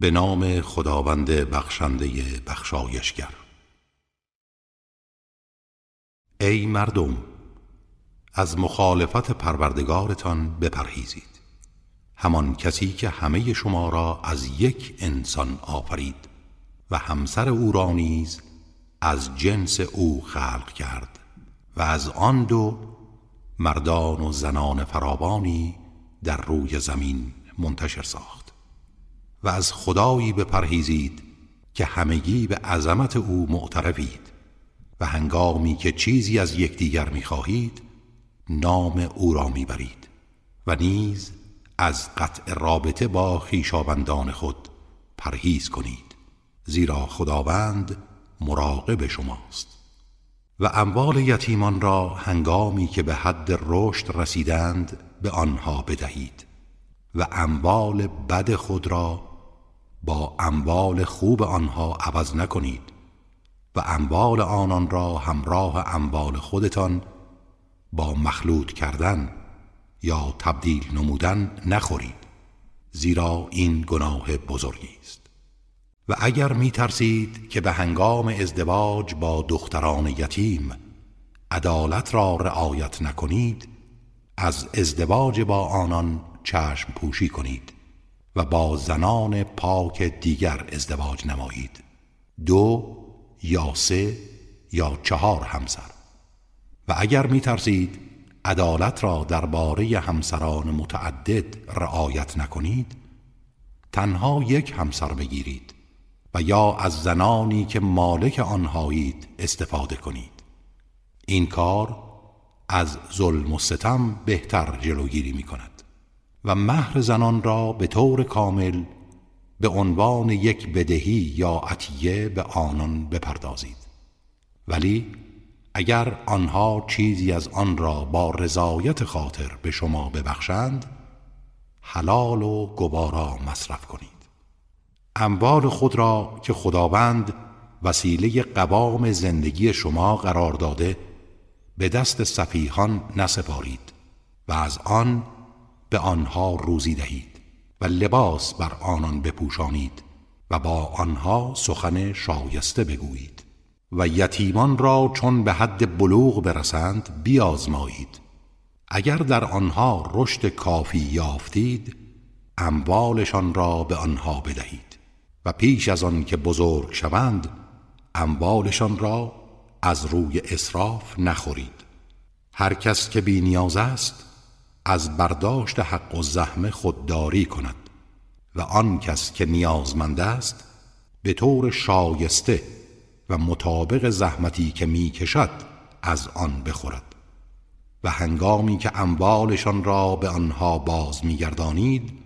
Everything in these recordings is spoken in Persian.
به نام خداوند بخشنده بخشایشگر. ای مردم از مخالفت پروردگارتان بپرهیزید. همان کسی که همه شما را از یک انسان آفرید و همسر او را نیز از جنس او خلق کرد و از آن دو مردان و زنان فراوانی در روی زمین منتشر ساخت. و از خدایی بپرهیزید که همگی به عظمت او معترفید و هنگامی که چیزی از یکدیگر می‌خواهید نام او را می‌برید و نیز از قطع رابطه با خیشابندان خود پرهیز کنید زیرا خداوند مراقب شماست. و اموال یتیمان را هنگامی که به حد رشد رسیدند به آنها بدهید و اموال بد خود را با اموال خوب آنها عوض نکنید و اموال آنان را همراه اموال خودتان با مخلوط کردن یا تبدیل نمودن نخورید زیرا این گناه بزرگی است. و اگر می ترسید که به هنگام ازدواج با دختران یتیم عدالت را رعایت نکنید از ازدواج با آنان چشم پوشی کنید. و با زنان پاک دیگر ازدواج نمایید. دو یا سه یا چهار همسر. و اگر می ترسید عدالت را درباره همسران متعدد رعایت نکنید تنها یک همسر بگیرید و یا از زنانی که مالک آنهایید استفاده کنید. این کار از ظلم و ستم بهتر جلوگیری می کند و مهر زنان را به طور کامل به عنوان یک بدهی یا عطیه به آنان بپردازید. ولی اگر آنها چیزی از آن را با رضایت خاطر به شما ببخشند حلال و گوارا مصرف کنید. اموال خود را که خداوند وسیله قوام زندگی شما قرار داده به دست صفیحان نسپارید و از آن به آنها روزی دهید و لباس بر آنان بپوشانید و با آنها سخن شایسته بگویید و یتیمان را چون به حد بلوغ برسند بیازمایید. اگر در آنها رشد کافی یافتید اموالشان را به آنها بدهید و پیش از آن که بزرگ شوند اموالشان را از روی اصراف نخورید. هر کس که بی نیاز است از برداشت حق و زحمه خودداری کند و آن کس که نیازمند است به طور شایسته و مطابق زحمتی که می کشد از آن بخورد و هنگامی که اموالشان را به آنها باز میگردانید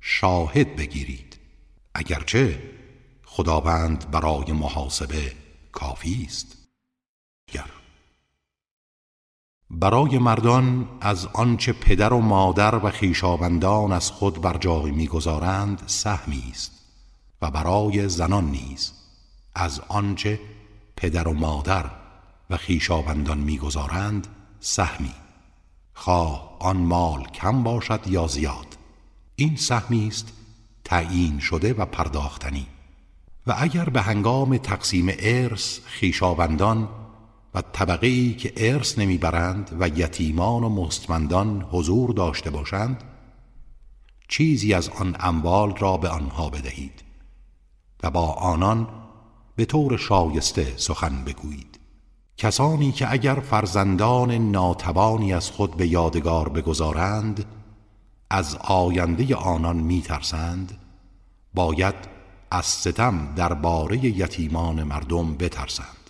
شاهد بگیرید. اگرچه خداوند برای محاسبه کافی است. برای مردان از آنچه پدر و مادر و خیشابندان از خود بر جای می‌گذارند سهمی است و برای زنان نیز از آنچه پدر و مادر و خیشابندان می‌گذارند سهمی. خواه آن مال کم باشد یا زیاد؟ این سهمی است تعیین شده و پرداختنی. و اگر به هنگام تقسیم ارث خیشابندان و طبقه ای که ارث نمی‌برند و یتیمان و مستمندان حضور داشته باشند چیزی از آن اموال را به آنها بدهید و با آنان به طور شایسته سخن بگویید. کسانی که اگر فرزندان ناتوانی از خود به یادگار بگذارند از آینده آنان میترسند باید از ستم درباره یتیمان مردم بترسند.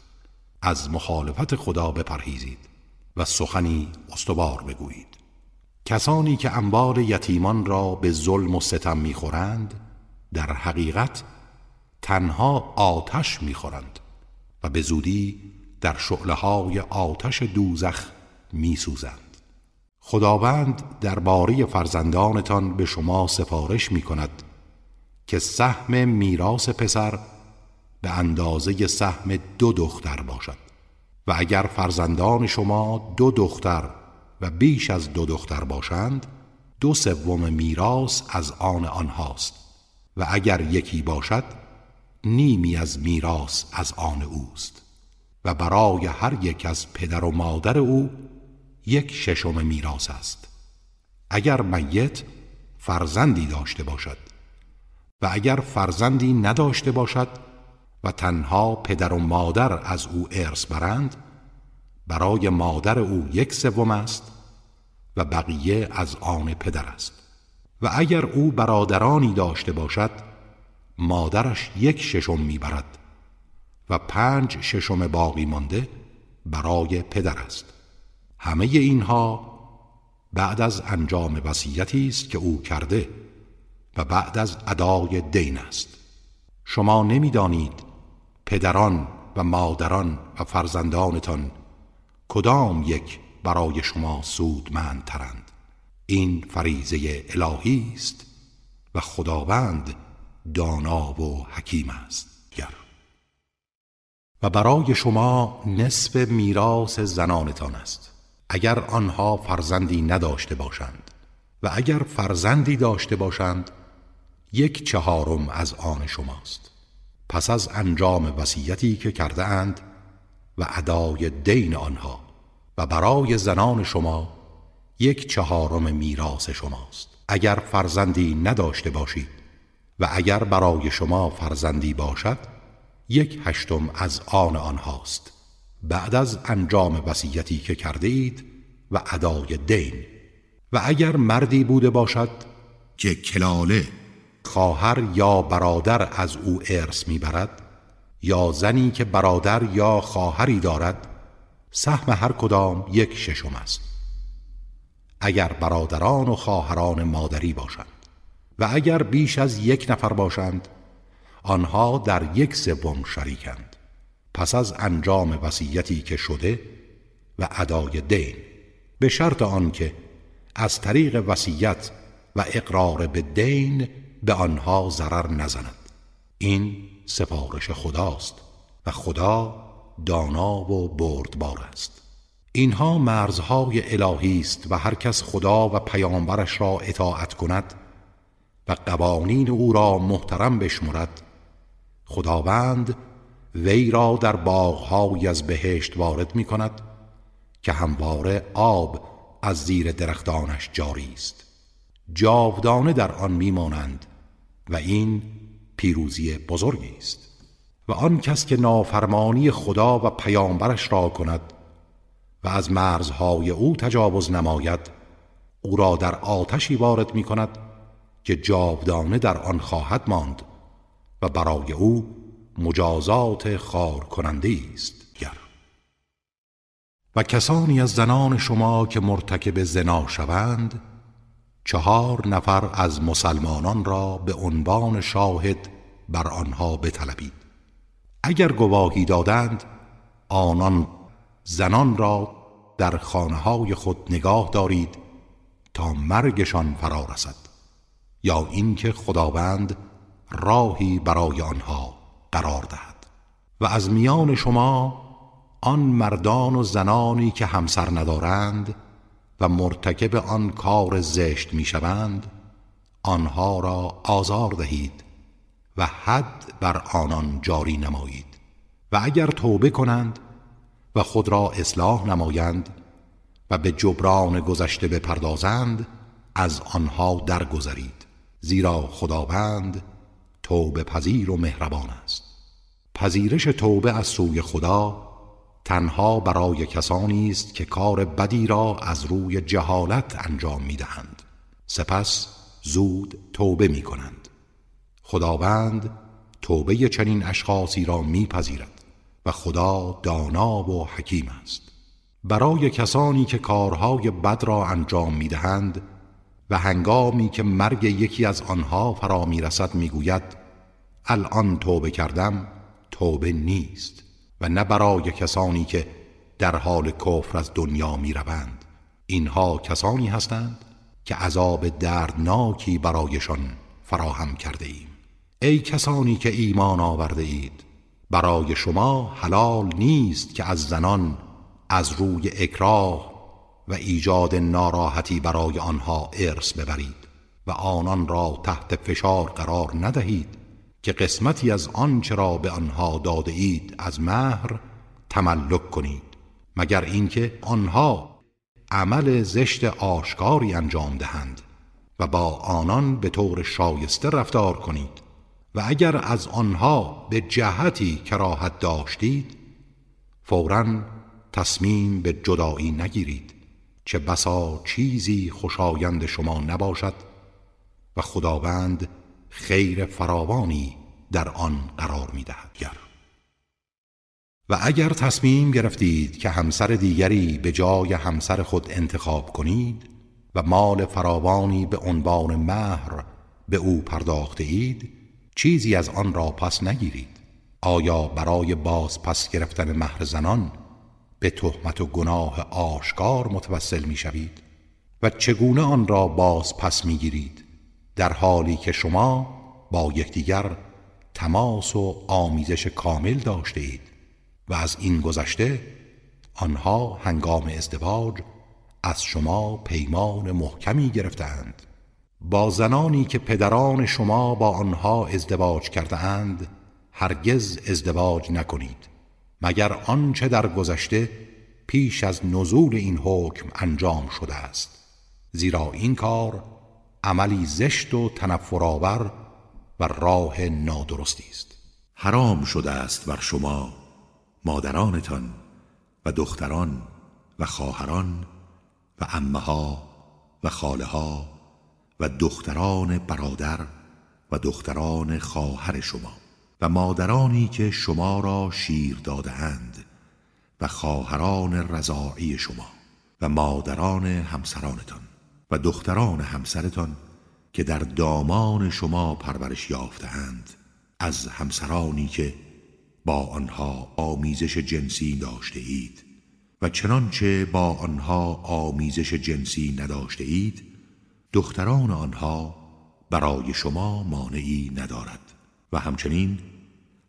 از مخالفت خدا بپرهیزید و سخنی استوار بگویید. کسانی که انبار یتیمان را به ظلم و ستم می‌خورند در حقیقت تنها آتش می‌خورند و به زودی در شعله های آتش دوزخ میسوزند. خداوند درباره فرزندانتان به شما سفارش می کند که سهم میراث پسر به اندازه سهم دو دختر باشد. و اگر فرزندان شما دو دختر و بیش از دو دختر باشند دو سوم میراث از آن آنهاست. و اگر یکی باشد نیمی از میراث از آن اوست. و برای هر یک از پدر و مادر او یک ششم میراث است. اگر میت فرزندی داشته باشد و اگر فرزندی نداشته باشد و تنها پدر و مادر از او ارث برند برای مادر او یک سوم است و بقیه از آن پدر است. و اگر او برادرانی داشته باشد مادرش یک ششم می‌برد و پنج ششم باقی مانده برای پدر است. همه اینها بعد از انجام وصیتی است که او کرده و بعد از ادای دین است. شما نمی‌دانید پدران و مادران و فرزندانتان کدام یک برای شما سودمندترند؟ این فریزه الهی است و خداوند دانا و حکیم است. و برای شما نصف میراث زنانتان است. اگر آنها فرزندی نداشته باشند و اگر فرزندی داشته باشند یک چهارم از آن شماست. پس از انجام وصیتی که کرده اند و ادای دین آنها و برای زنان شما یک چهارم میراث شماست. اگر فرزندی نداشته باشید و اگر برای شما فرزندی باشد یک هشتم از آن آنهاست. بعد از انجام وصیتی که کرده اید و ادای دین. و اگر مردی بوده باشد که کلاله. خواهر یا برادر از او ارث می‌برد؟ یا زنی که برادر یا خواهری دارد؟ سهم هر کدام یک ششم است. اگر برادران و خواهران مادری باشند و اگر بیش از یک نفر باشند آنها در یک سوم شریکند. پس از انجام وصیتی که شده و ادای دین به شرط آنکه از طریق وصیت و اقرار به دین به آنها ضرر نزند. این سفارش خداست و خدا دانا و بردبار است. اینها مرزهای الهی است و هر کس خدا و پیامبرش را اطاعت کند و قوانین او را محترم بشمرد. خداوند وی را در باغهایی از بهشت وارد می کند که همواره آب از زیر درختانش جاری است. جاودانه در آن میمانند و این پیروزی بزرگی است. و آن کس که نافرمانی خدا و پیامبرش را کند و از مرزهای او تجاوز نماید او را در آتشی وارد می کند که جاودانه در آن خواهد ماند و برای او مجازات خار کننده است. گر و کسانی از زنان شما که مرتکب زنا شوند چهار نفر از مسلمانان را به عنوان شاهد بر آنها بطلبید. اگر گواهی دادند آنان زنان را در خانه های خود نگاه دارید تا مرگشان فرا رسد یا اینکه خداوند راهی برای آنها قرار دهد. و از میان شما آن مردان و زنانی که همسر ندارند و مرتکب آن کار زشت می‌شوند آنها را آزار دهید و حد بر آنان جاری نمایید. و اگر توبه کنند و خود را اصلاح نمایند و به جبران گذشته بپردازند از آنها درگذرید. زیرا خداوند توبه پذیر و مهربان است. پذیرش توبه از سوی خدا تنها برای کسانی است که کار بدی را از روی جهالت انجام می دهند. سپس زود توبه می کنند. خداوند توبه چنین اشخاصی را میپذیرد و خدا دانا و حکیم است برای کسانی که کارهای بد را انجام می‌دهند و هنگامی که مرگ یکی از آنها فرا می‌رسد می‌گوید الان توبه کردم توبه نیست و نه برای کسانی که در حال کفر از دنیا می‌روند. اینها کسانی هستند که عذاب دردناکی برایشان فراهم کرده ایم ای کسانی که ایمان آورده اید برای شما حلال نیست که از زنان از روی اکراه و ایجاد ناراحتی برای آنها ارث ببرید و آنان را تحت فشار قرار ندهید. که قسمتی از آنچه را به آنها داده اید از مهر تملک کنید مگر اینکه آنها عمل زشت آشکاری انجام دهند و با آنان به طور شایسته رفتار کنید و اگر از آنها به جهتی کراهت داشتید فورا تصمیم به جدایی نگیرید چه بسا چیزی خوشایند شما نباشد و خداوند خیر فراوانی در آن قرار می دهد و اگر تصمیم گرفتید که همسر دیگری به جای همسر خود انتخاب کنید و مال فراوانی به عنوان مهر به او پرداخته اید چیزی از آن را پس نگیرید. آیا برای باز پس گرفتن مهر زنان به تهمت و گناه آشکار متوسل می شوید و چگونه آن را باز پس می گیرید در حالی که شما با یکدیگر تماس و آمیزش کامل داشته اید و از این گذشته آنها هنگام ازدواج از شما پیمان محکمی گرفتند با زنانی که پدران شما با آنها ازدواج کرده اند هرگز ازدواج نکنید. مگر آنچه در گذشته پیش از نزول این حکم انجام شده است. زیرا این کار عملی زشت و تنفرآور و راه نادرستی است. حرام شده است بر شما مادرانتان و دختران و خواهران و امها و خاله ها و دختران برادر و دختران خواهر شما و مادرانی که شما را شیر دادهاند و خواهران رضاعی شما و مادران همسرانتان. و دختران همسرتان که در دامان شما پرورش یافتهاند. از همسرانی که با آنها آمیزش جنسی داشته اید و چنانچه با آنها آمیزش جنسی نداشته اید دختران آنها برای شما مانعی ندارد و همچنین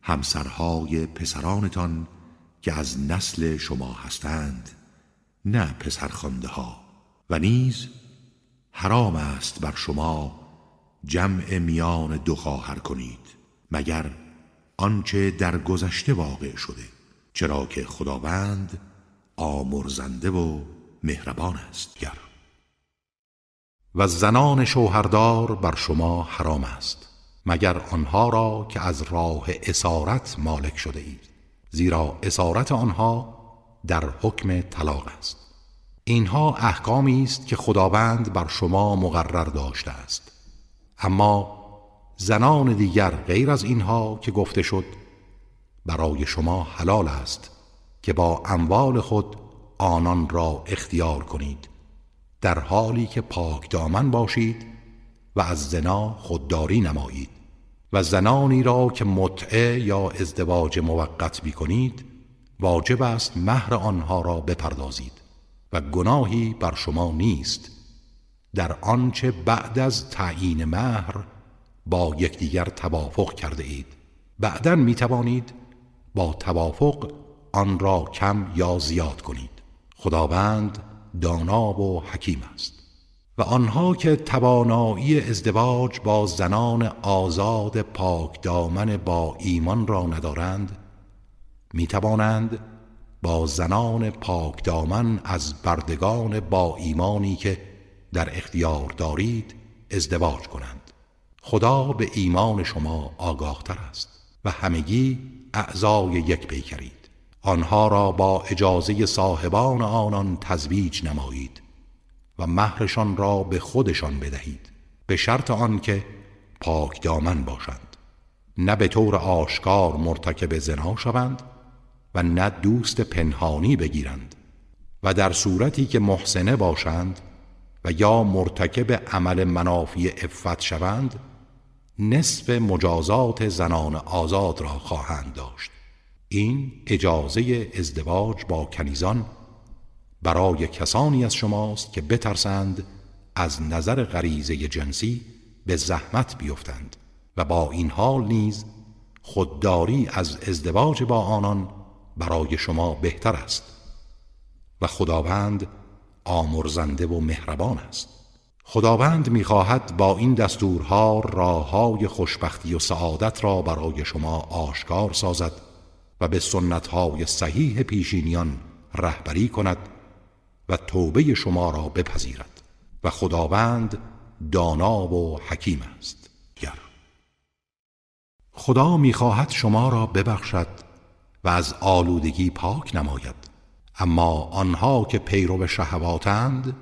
همسرهای پسرانتان که از نسل شما هستند نه پسرخوانده ها و نیز حرام است بر شما جمع میان دو خواهر کنید مگر آنچه در گذشته واقع شده چرا که خداوند آمرزنده و مهربان است گر. و زنان شوهردار بر شما حرام است مگر آنها را که از راه اسارت مالک شده اید زیرا اسارت آنها در حکم طلاق است. اینها احکامی است که خداوند بر شما مقرر داشته است. اما زنان دیگر غیر از اینها که گفته شد برای شما حلال است که با اموال خود آنان را اختیار کنید در حالی که پاک دامن باشید و از زنا خودداری نمایید. و زنانی را که متعه یا ازدواج موقت می کنید واجب است مهر آنها را بپردازید. و گناهی بر شما نیست. در آنچه بعد از تعیین مهر با یکدیگر توافق کرده اید. بعدا می توانید با توافق آن را کم یا زیاد کنید. خداوند دانا و حکیم است. و آنها که توانایی ازدواج با زنان آزاد پاک دامن با ایمان را ندارند می توانند با زنان پاک دامن از بردگان با ایمانی که در اختیار دارید ازدواج کنند. خدا به ایمان شما آگاهتر است و همگی اعضای یک پیکرید. آنها را با اجازه صاحبان آنان تزویج نمایید و مهرشان را به خودشان بدهید به شرط آنکه پاک دامن باشند. نه به طور آشکار مرتکب زنا شوند و نه دوست پنهانی بگیرند و در صورتی که محسنه باشند و یا مرتکب عمل منافی افت شوند نصف مجازات زنان آزاد را خواهند داشت. این اجازه ازدواج با کنیزان برای کسانی از شماست که بترسند از نظر غریزه جنسی به زحمت بیفتند و با این حال نیز خودداری از ازدواج با آنان برای شما بهتر است. و خداوند آمرزنده و مهربان است. خداوند می‌خواهد با این دستورها راههای خوشبختی و سعادت را برای شما آشکار سازد و به سنتهای صحیح پیشینیان رهبری کند و توبه شما را بپذیرد. و خداوند دانا و حکیم است. گر. خدا می‌خواهد شما را ببخشد و از آلودگی پاک نماید. اما آنها که پیرو شهواتند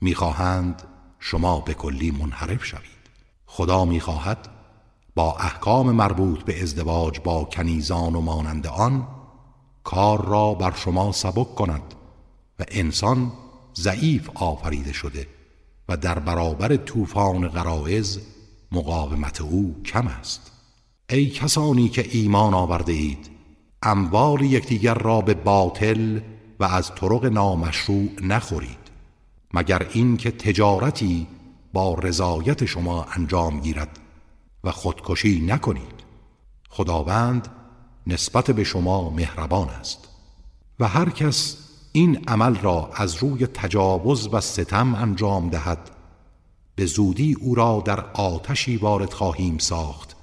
می‌خواهند شما به کلی منحرف شوید. خدا می‌خواهد با احکام مربوط به ازدواج با کنیزان و مانند آن کار را بر شما سبک کند و انسان ضعیف آفریده شده و در برابر طوفان غرایز مقاومت او کم است. ای کسانی که ایمان آورده اید اموال یکدیگر را به باطل و از طرق نامشروع نخورید مگر اینکه تجارتی با رضایت شما انجام گیرد و خودکشی نکنید. خداوند نسبت به شما مهربان است و هر کس این عمل را از روی تجاوز و ستم انجام دهد به زودی او را در آتشی وارد خواهیم ساخت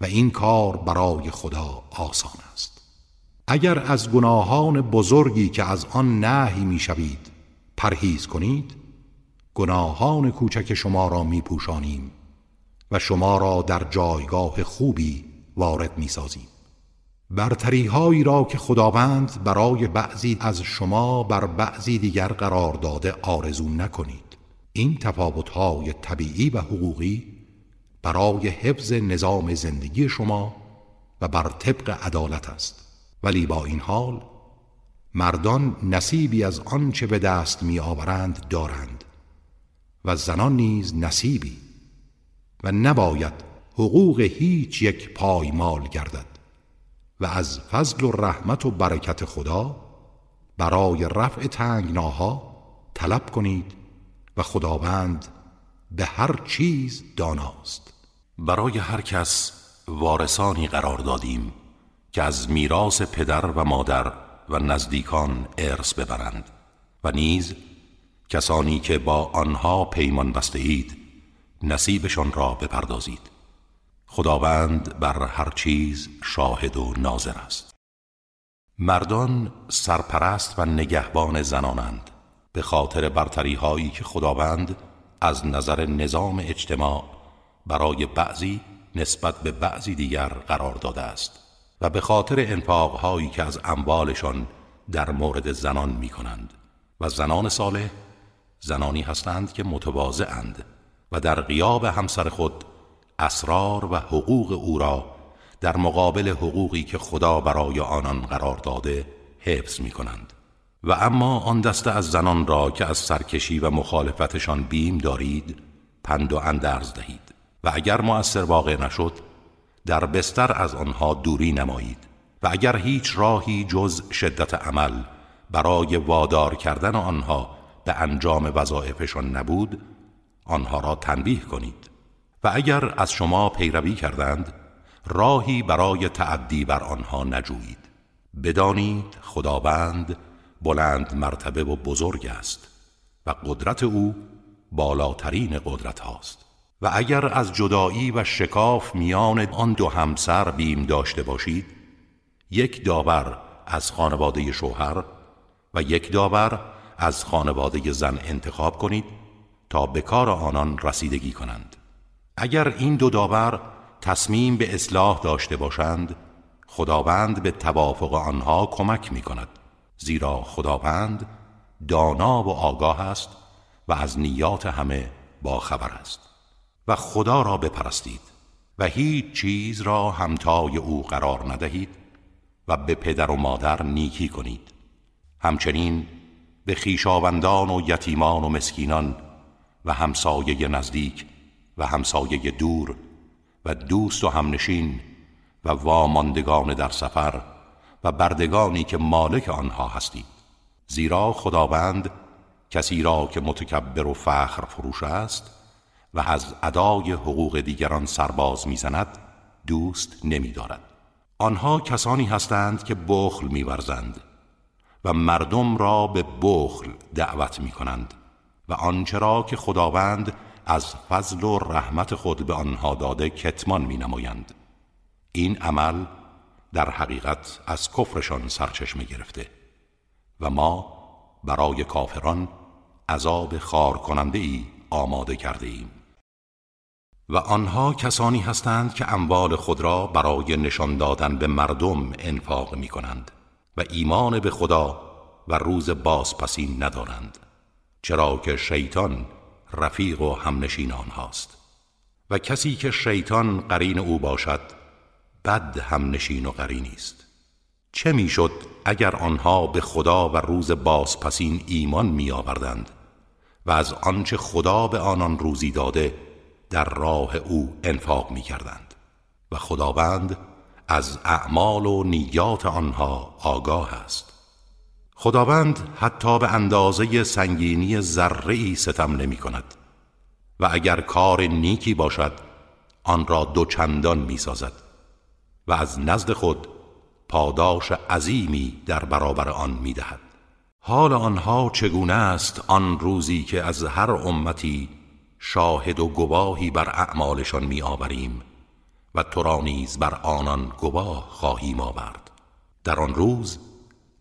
و این کار برای خدا آسان اگر از گناهان بزرگی که از آن نهی می‌شوید پرهیز کنید گناهان کوچک شما را میپوشانیم و شما را در جایگاه خوبی وارد می‌سازیم. برتری هایی را که خداوند برای بعضی از شما بر بعضی دیگر قرار داده آرزو نکنید. این تفاوت های طبیعی و حقوقی برای حفظ نظام زندگی شما و بر طبق عدالت است. ولی با این حال مردان نصیبی از آنچه به دست می آورند دارند و زنان نیز نصیبی و نباید حقوق هیچ یک پایمال گردد و از فضل و رحمت و برکت خدا برای رفع تنگناها طلب کنید و خداوند به هر چیز داناست. برای هر کس وارثانی قرار دادیم. که از میراث پدر و مادر و نزدیکان ارث ببرند و نیز کسانی که با آنها پیمان بسته اید نصیبشان را بپردازید. خداوند بر هر چیز شاهد و ناظر است. مردان سرپرست و نگهبان زنانند به خاطر برتری هایی که خداوند از نظر نظام اجتماع برای بعضی نسبت به بعضی دیگر قرار داده است. و به خاطر انفاق هایی که از اموالشان در مورد زنان می کنند و زنان صالح زنانی هستند که متواضعند و در قیاب همسر خود اسرار و حقوق او را در مقابل حقوقی که خدا برای آنان قرار داده حفظ می کنند و اما آن دسته از زنان را که از سرکشی و مخالفتشان بیم دارید پند و اندرز دهید. و اگر مؤثر واقع نشد در بستر از آنها دوری نمایید و اگر هیچ راهی جز شدت عمل برای وادار کردن آنها به انجام وظایفشان نبود آنها را تنبیه کنید. و اگر از شما پیروی کردند راهی برای تعدی بر آنها نجویید. بدانید خداوند بلند مرتبه و بزرگ است و قدرت او بالاترین قدرت هاست. و اگر از جدایی و شکاف میان آن دو همسر بیم داشته باشید یک داور از خانواده شوهر و یک داور از خانواده زن انتخاب کنید تا به کار آنان رسیدگی کنند. اگر این دو داور تصمیم به اصلاح داشته باشند خداوند به توافق آنها کمک می کند زیرا خداوند دانا و آگاه است و از نیات همه باخبر است. و خدا را بپرستید و هیچ چیز را همتای او قرار ندهید و به پدر و مادر نیکی کنید. همچنین به خیشاوندان و یتیمان و مسکینان و همسایه نزدیک و همسایه دور و دوست و همنشین و واماندگان در سفر و بردگانی که مالک آنها هستید. زیرا خداوند کسی را که متکبر و فخر فروش است و از ادای حقوق دیگران سرباز می‌زند دوست نمیدارد. آنها کسانی هستند که بخل میورزند و مردم را به بخل دعوت می کنند و آنچه را که خداوند از فضل و رحمت خود به آنها داده کتمان می نمایند این عمل در حقیقت از کفرشان سرچشمه گرفته و ما برای کافران عذاب خار کننده ای آماده کرده ایم و آنها کسانی هستند که اموال خود را برای نشان دادن به مردم انفاق می کنند و ایمان به خدا و روز بازپسین ندارند چرا که شیطان رفیق و همنشین آنهاست. و کسی که شیطان قرین او باشد بد همنشین و قرینی است. چه می‌شد اگر آنها به خدا و روز بازپسین ایمان می آوردند و از آنچه خدا به آنان روزی داده در راه او انفاق می کردند و خداوند از اعمال و نیات آنها آگاه است. خداوند حتی به اندازه سنگینی ذره ستم نمی کند و اگر کار نیکی باشد آن را دوچندان می سازد و از نزد خود پاداش عظیمی در برابر آن می دهد حال آنها چگونه است آن روزی که از هر امتی شاهد و گواهی بر اعمالشان می آوریم و تو را نیز بر آنان گواه خواهیم آورد. در آن روز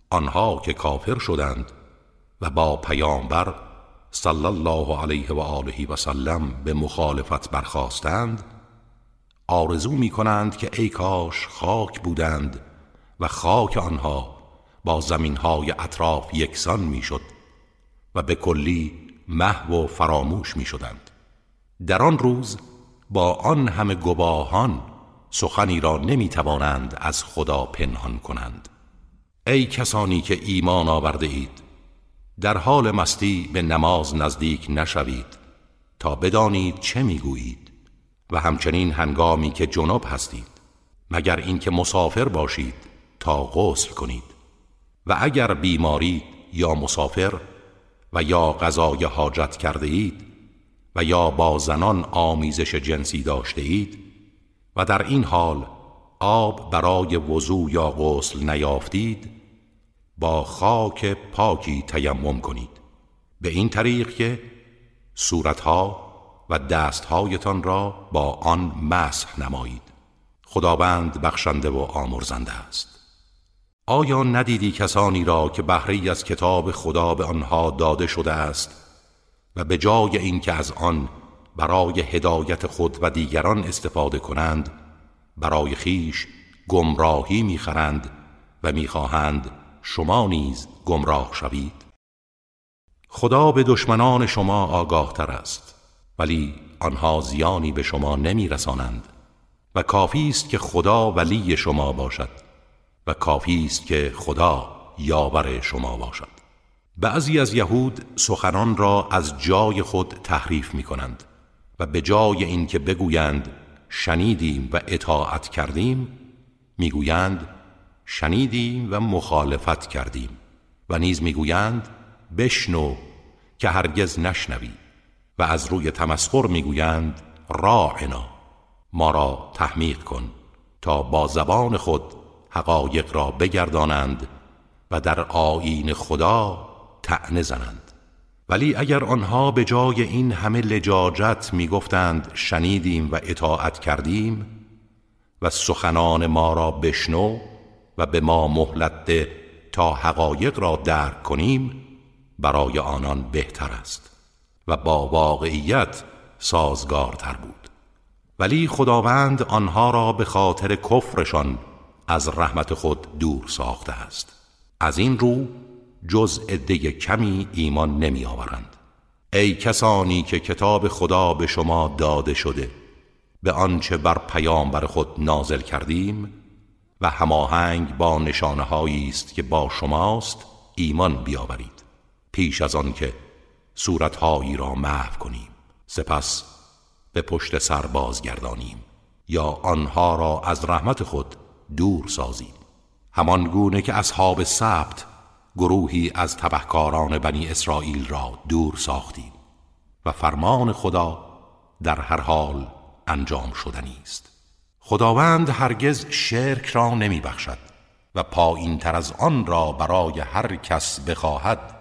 آنها که کافر شدند و با پیامبر صلی الله علیه و آله و سلم به مخالفت برخواستند آرزو می کنند که ای کاش خاک بودند و خاک آنها با زمینهای اطراف یکسان می‌شد و به کلی محو و فراموش می شدند در آن روز با آن همه گواهان سخنی را نمی توانند از خدا پنهان کنند. ای کسانی که ایمان آورده اید در حال مستی به نماز نزدیک نشوید تا بدانید چه می‌گویید و همچنین هنگامی که جناب هستید مگر اینکه مسافر باشید تا غسل کنید. و اگر بیماری یا مسافر و یا غذای حاجت کرده اید و یا با زنان آمیزش جنسی داشته اید و در این حال آب برای وضوع یا غسل نیافتید با خاک پاکی تیمم کنید به این طریق که صورتها و دستهایتان را با آن مسح نمایید. خداوند بخشنده و آمرزنده است. آیا ندیدی کسانی را که بهره از کتاب خدا به آنها داده شده است و به جای اینکه از آن برای هدایت خود و دیگران استفاده کنند برای خیش گمراهی می‌خرند و می‌خواهند شما نیز گمراه شوید. خدا به دشمنان شما آگاه تر است ولی آنها زیانی به شما نمی رسانند و کافی است که خدا ولی شما باشد و کافی است که خدا یاور شما باشد. بعضی از یهود سخنان را از جای خود تحریف می کنند و به جای اینکه بگویند شنیدیم و اطاعت کردیم می‌گویند شنیدیم و مخالفت کردیم و نیز می‌گویند بشنو که هرگز نشنوی و از روی تمسخر می‌گویند راعنا ما را تحمیق کن تا با زبان خود حقایق را بگردانند و در آیین خدا تعنه زنند. ولی اگر آنها به جای این همه لجاجت می‌گفتند شنیدیم و اطاعت کردیم و سخنان ما را بشنو و به ما مهلت ده تا حقایق را درک کنیم برای آنان بهتر است و با واقعیت سازگارتر بود. ولی خداوند آنها را به خاطر کفرشان از رحمت خود دور ساخته است. از این رو جز عده کمی ایمان نمی آورند. ای کسانی که کتاب خدا به شما داده شده به آنچه بر پیامبر خود نازل کردیم و هماهنگ با نشانه است که با شماست ایمان بیاورید. پیش از آن که صورتهایی را محو کنیم سپس به پشت سر بازگردانیم یا آنها را از رحمت خود دور سازیم. همان گونه که اصحاب سبت گروهی از تبهکاران بنی اسرائیل را دور ساختیم و فرمان خدا در هر حال انجام شدنی است. خداوند هرگز شرک را نمی بخشد و پایین تر از آن را برای هر کس بخواهد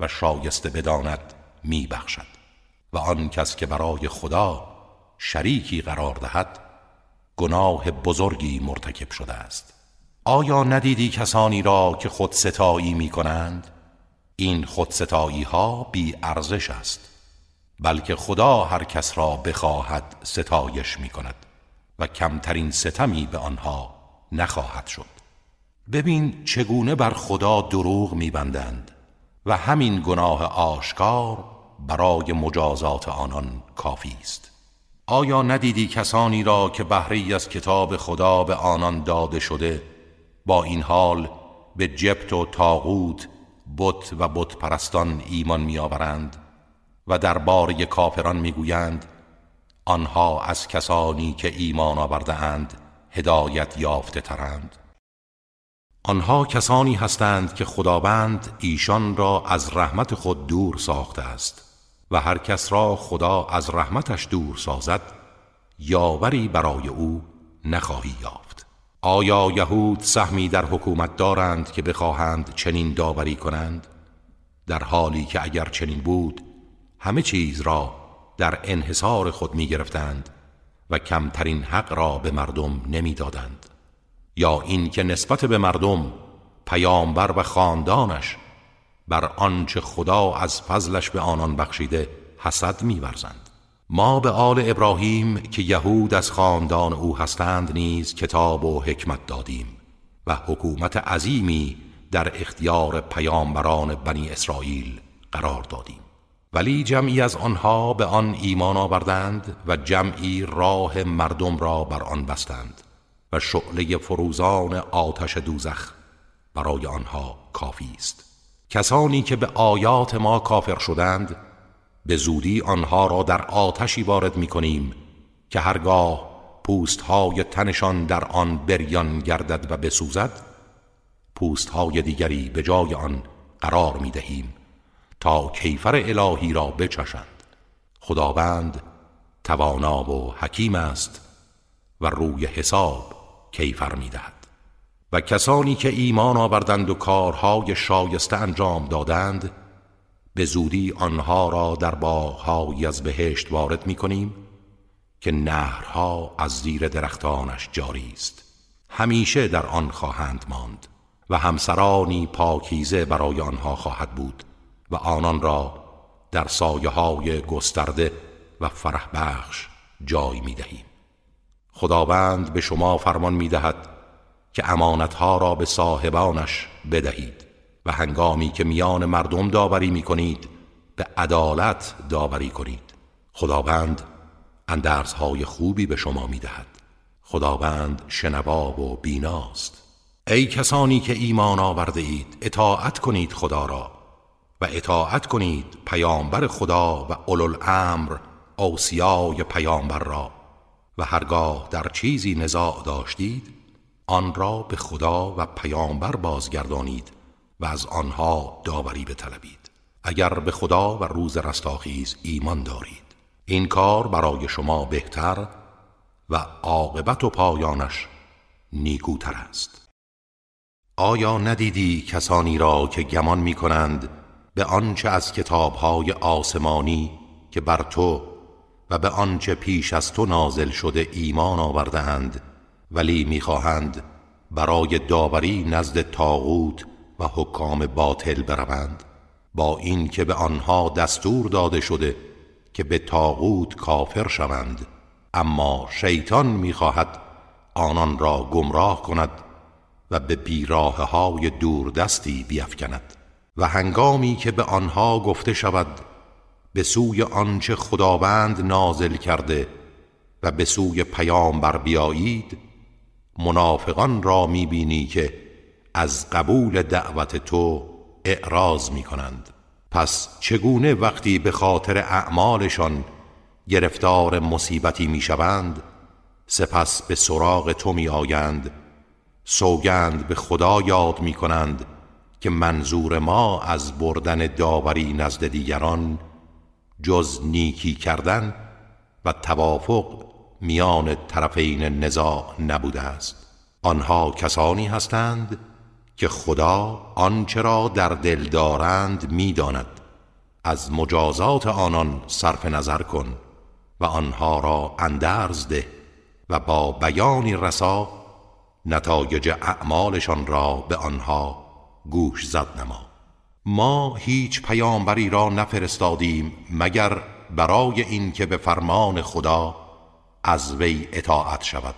و شایسته بداند می بخشد و آن کس که برای خدا شریکی قرار دهد گناه بزرگی مرتکب شده است. آیا ندیدی کسانی را که خود ستایی می کنند؟ این خودستایی ها بی ارزش است بلکه خدا هر کس را بخواهد ستایش می کند و کمترین ستمی به آنها نخواهد شد ببین چگونه بر خدا دروغ میبندند و همین گناه آشکار برای مجازات آنان کافی است آیا ندیدی کسانی را که بهره از کتاب خدا به آنان داده شده با این حال به جبت و تاغوت بت و بت پرستان ایمان میآورند و درباره کافران می‌گویند آنها از کسانی که ایمان آورده اند هدایت یافته ترند آنها کسانی هستند که خداوند ایشان را از رحمت خود دور ساخته است و هر کس را خدا از رحمتش دور سازد یاوری برای او نخواهی یافت. آیا یهود سهمی در حکومت دارند که بخواهند چنین داوری کنند؟ در حالی که اگر چنین بود همه چیز را در انحصار خود می گرفتند و کمترین حق را به مردم نمی‌دادند. یا این که نسبت به مردم پیامبر و خاندانش بر آنچه خدا از فضلش به آنان بخشیده حسد میورزند. ما به آل ابراهیم که یهود از خاندان او هستند نیز کتاب و حکمت دادیم و حکومت عظیمی در اختیار پیامبران بنی اسرائیل قرار دادیم. ولی جمعی از آنها به آن ایمان آوردند و جمعی راه مردم را بر آن بستند و شعله فروزان آتش دوزخ برای آنها کافی است. کسانی که به آیات ما کافر شدند به زودی آنها را در آتشی وارد می کنیم که هرگاه پوستهای تنشان در آن بریان گردد و بسوزد پوستهای دیگری به جای آن قرار می دهیم تا کیفر الهی را بچشند. خداوند توانا و حکیم است و روی حساب کیفر می دهد و کسانی که ایمان آوردند و کارهای شایسته انجام دادند به زودی آنها را در باغهایی از بهشت وارد می کنیم که نهرها از زیر درختانش جاری است. همیشه در آن خواهند ماند و همسرانی پاکیزه برای آنها خواهد بود و آنان را در سایه های گسترده و فرح بخش جای می دهیم خداوند به شما فرمان می دهد که امانتها را به صاحبانش بدهید. و هنگامی که میان مردم داوری می کنید به عدالت داوری کنید. خداوند اندرزهای خوبی به شما می دهد خداوند شنوا و بیناست. ای کسانی که ایمان آورده اید اطاعت کنید خدا را و اطاعت کنید پیامبر خدا و اولو الامر اوسیای پیامبر را. و هرگاه در چیزی نزاع داشتید آن را به خدا و پیامبر بازگردانید. و از آنها داوری بطلبید. اگر به خدا و روز رستاخیز ایمان دارید. این کار برای شما بهتر و عاقبت و پایانش نیکوتر است. آیا ندیدی کسانی را که گمان می کنند به آنچه از کتابهای آسمانی که بر تو و به آنچه پیش از تو نازل شده ایمان آوردهاند ولی می‌خواهند برای داوری نزد تاغوت و حکام باطل بروند با این که به آنها دستور داده شده که به تاغوت کافر شوند. اما شیطان می‌خواهد آنان را گمراه کند و به بیراه های دوردستی بیفکند و هنگامی که به آنها گفته شود به سوی آنچه خداوند نازل کرده و به سوی پیامبر بیایید منافقان را می‌بینی که از قبول دعوت تو اعراض می‌کنند. پس چگونه وقتی به خاطر اعمالشان گرفتار مصیبتی می‌شوند سپس به سراغ تو میآیند. سوگند به خدا یاد می‌کنند که منظور ما از بردن داوری نزد دیگران جز نیکی کردن و توافق میان طرفین نزاع نبوده است. آنها کسانی هستند که خدا آنچه را در دل دارند می‌داند. از مجازات آنان صرف نظر کن و آنها را اندرز ده و با بیانی رسا نتایج اعمالشان را به آنها گوش زد نما. ما هیچ پیامبری را نفرستادیم مگر برای اینکه به فرمان خدا از وی اطاعت شود.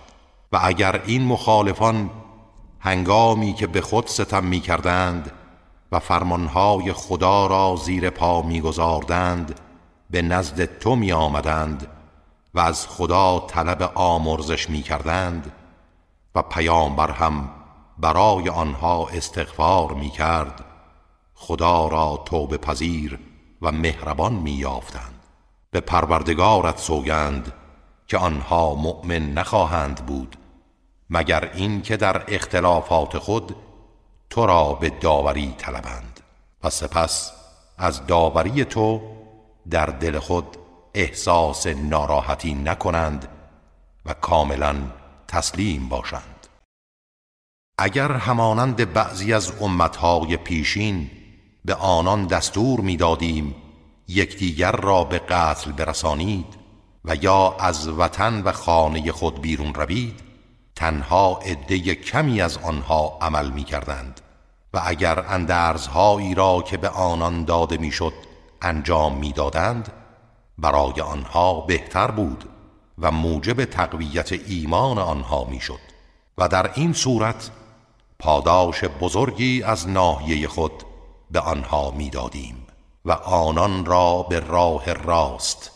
و اگر این مخالفان هنگامی که به خود ستم می کردند و فرمانهای خدا را زیر پا می گذاردند به نزد تو می آمدند و از خدا طلب آمرزش می کردند و پیامبر هم برای آنها استغفار می کرد خدا را توبه پذیر و مهربان می یافتند به پروردگارت سوگند که آنها مؤمن نخواهند بود. مگر این که در اختلافات خود تو را به داوری طلبند و سپس از داوری تو در دل خود احساس ناراحتی نکنند و کاملا تسلیم باشند. اگر همانند بعضی از امتهای پیشین به آنان دستور می‌دادیم یکدیگر را به قتل برسانید و یا از وطن و خانه خود بیرون روید تنها عده کمی از آنها عمل می کردند و اگر اندرزهایی را که به آنان داده می‌شد انجام می‌دادند برای آنها بهتر بود و موجب تقویت ایمان آنها می‌شد و در این صورت پاداش بزرگی از ناحیه خود به آنها می‌دادیم و آنان را به راه راست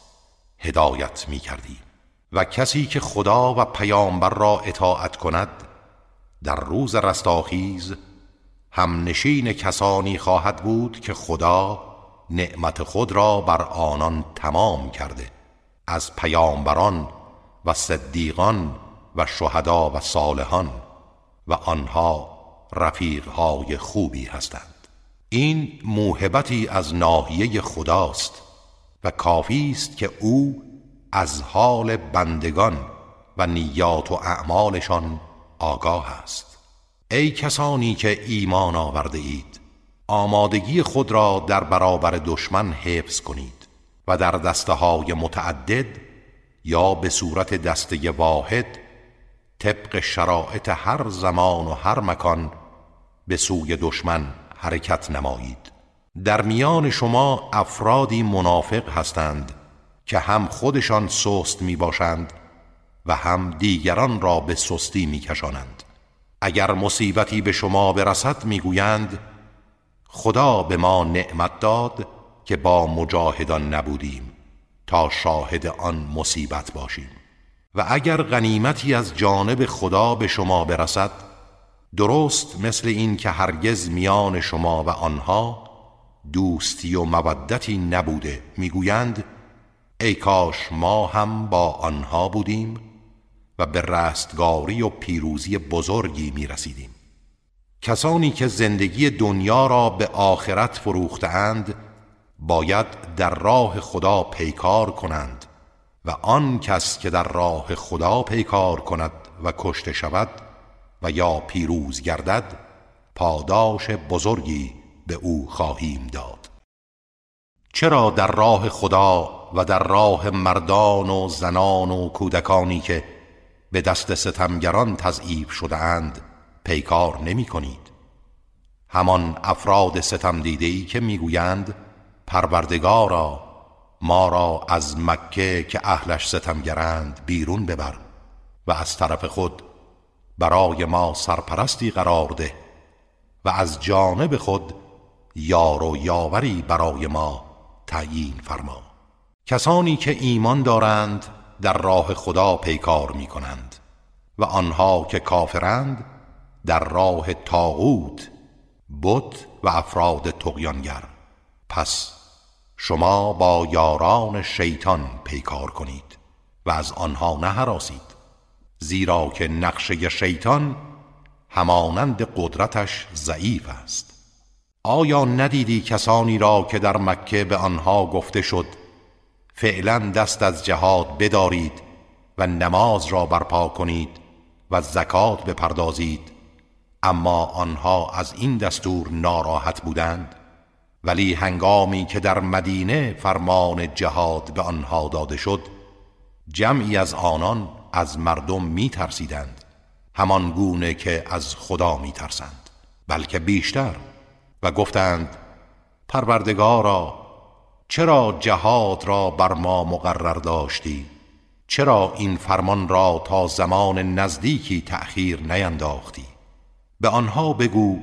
هدایت می کردیم و کسی که خدا و پیامبر را اطاعت کند در روز رستاخیز هم نشین کسانی خواهد بود که خدا نعمت خود را بر آنان تمام کرده از پیامبران و صدیقان و شهدا و صالحان و آنها رفیقهای خوبی هستند. این موهبتی از ناحیه خداست و کافی است که او از حال بندگان و نیات و اعمالشان آگاه است. ای کسانی که ایمان آورده اید آمادگی خود را در برابر دشمن حفظ کنید و در دسته های متعدد یا به صورت دسته واحد طبق شرایط هر زمان و هر مکان به سوی دشمن حرکت نمایید. در میان شما افرادی منافق هستند که هم خودشان سست می باشند و هم دیگران را به سستی می کشانند اگر مصیبتی به شما برسد می‌گویند خدا به ما نعمت داد که با مجاهدان نبودیم تا شاهد آن مصیبت باشیم. و اگر غنیمتی از جانب خدا به شما برسد درست مثل این که هرگز میان شما و آنها دوستی و مودتی نبوده می‌گویند ای کاش ما هم با آنها بودیم و به رستگاری و پیروزی بزرگی می رسیدیم. کسانی که زندگی دنیا را به آخرت فروختند باید در راه خدا پیکار کنند و آن کس که در راه خدا پیکار کند و کشته شود و یا پیروز گردد پاداش بزرگی به او خواهیم داد. چرا در راه خدا و در راه مردان و زنان و کودکانی که به دست ستمگران تضعیف شده اند پیکار نمی کنید همان افراد ستم دیده که می‌گویند پروردگارا ما را از مکه که اهلش ستمگرند بیرون ببر و از طرف خود برای ما سرپرستی قرار ده و از جانب خود یار و یاوری برای ما تعیین فرما. کسانی که ایمان دارند در راه خدا پیکار می کنند و آنها که کافرند در راه تاغوت بت و افراد تقیانگر پس شما با یاران شیطان پیکار کنید و از آنها نهراسید زیرا که نقشه شیطان همانند قدرتش ضعیف است. آیا ندیدی کسانی را که در مکه به آنها گفته شد فعلا دست از جهاد بدارید و نماز را برپا کنید و زکات بپردازید. اما آنها از این دستور ناراحت بودند. ولی هنگامی که در مدینه فرمان جهاد به آنها داده شد جمعی از آنان از مردم می ترسیدند همان گونه که از خدا می ترسند بلکه بیشتر. و گفتند پروردگارا چرا جهاد را بر ما مقرر داشتی؟ چرا این فرمان را تا زمان نزدیکی تأخیر نینداختی؟ به آنها بگو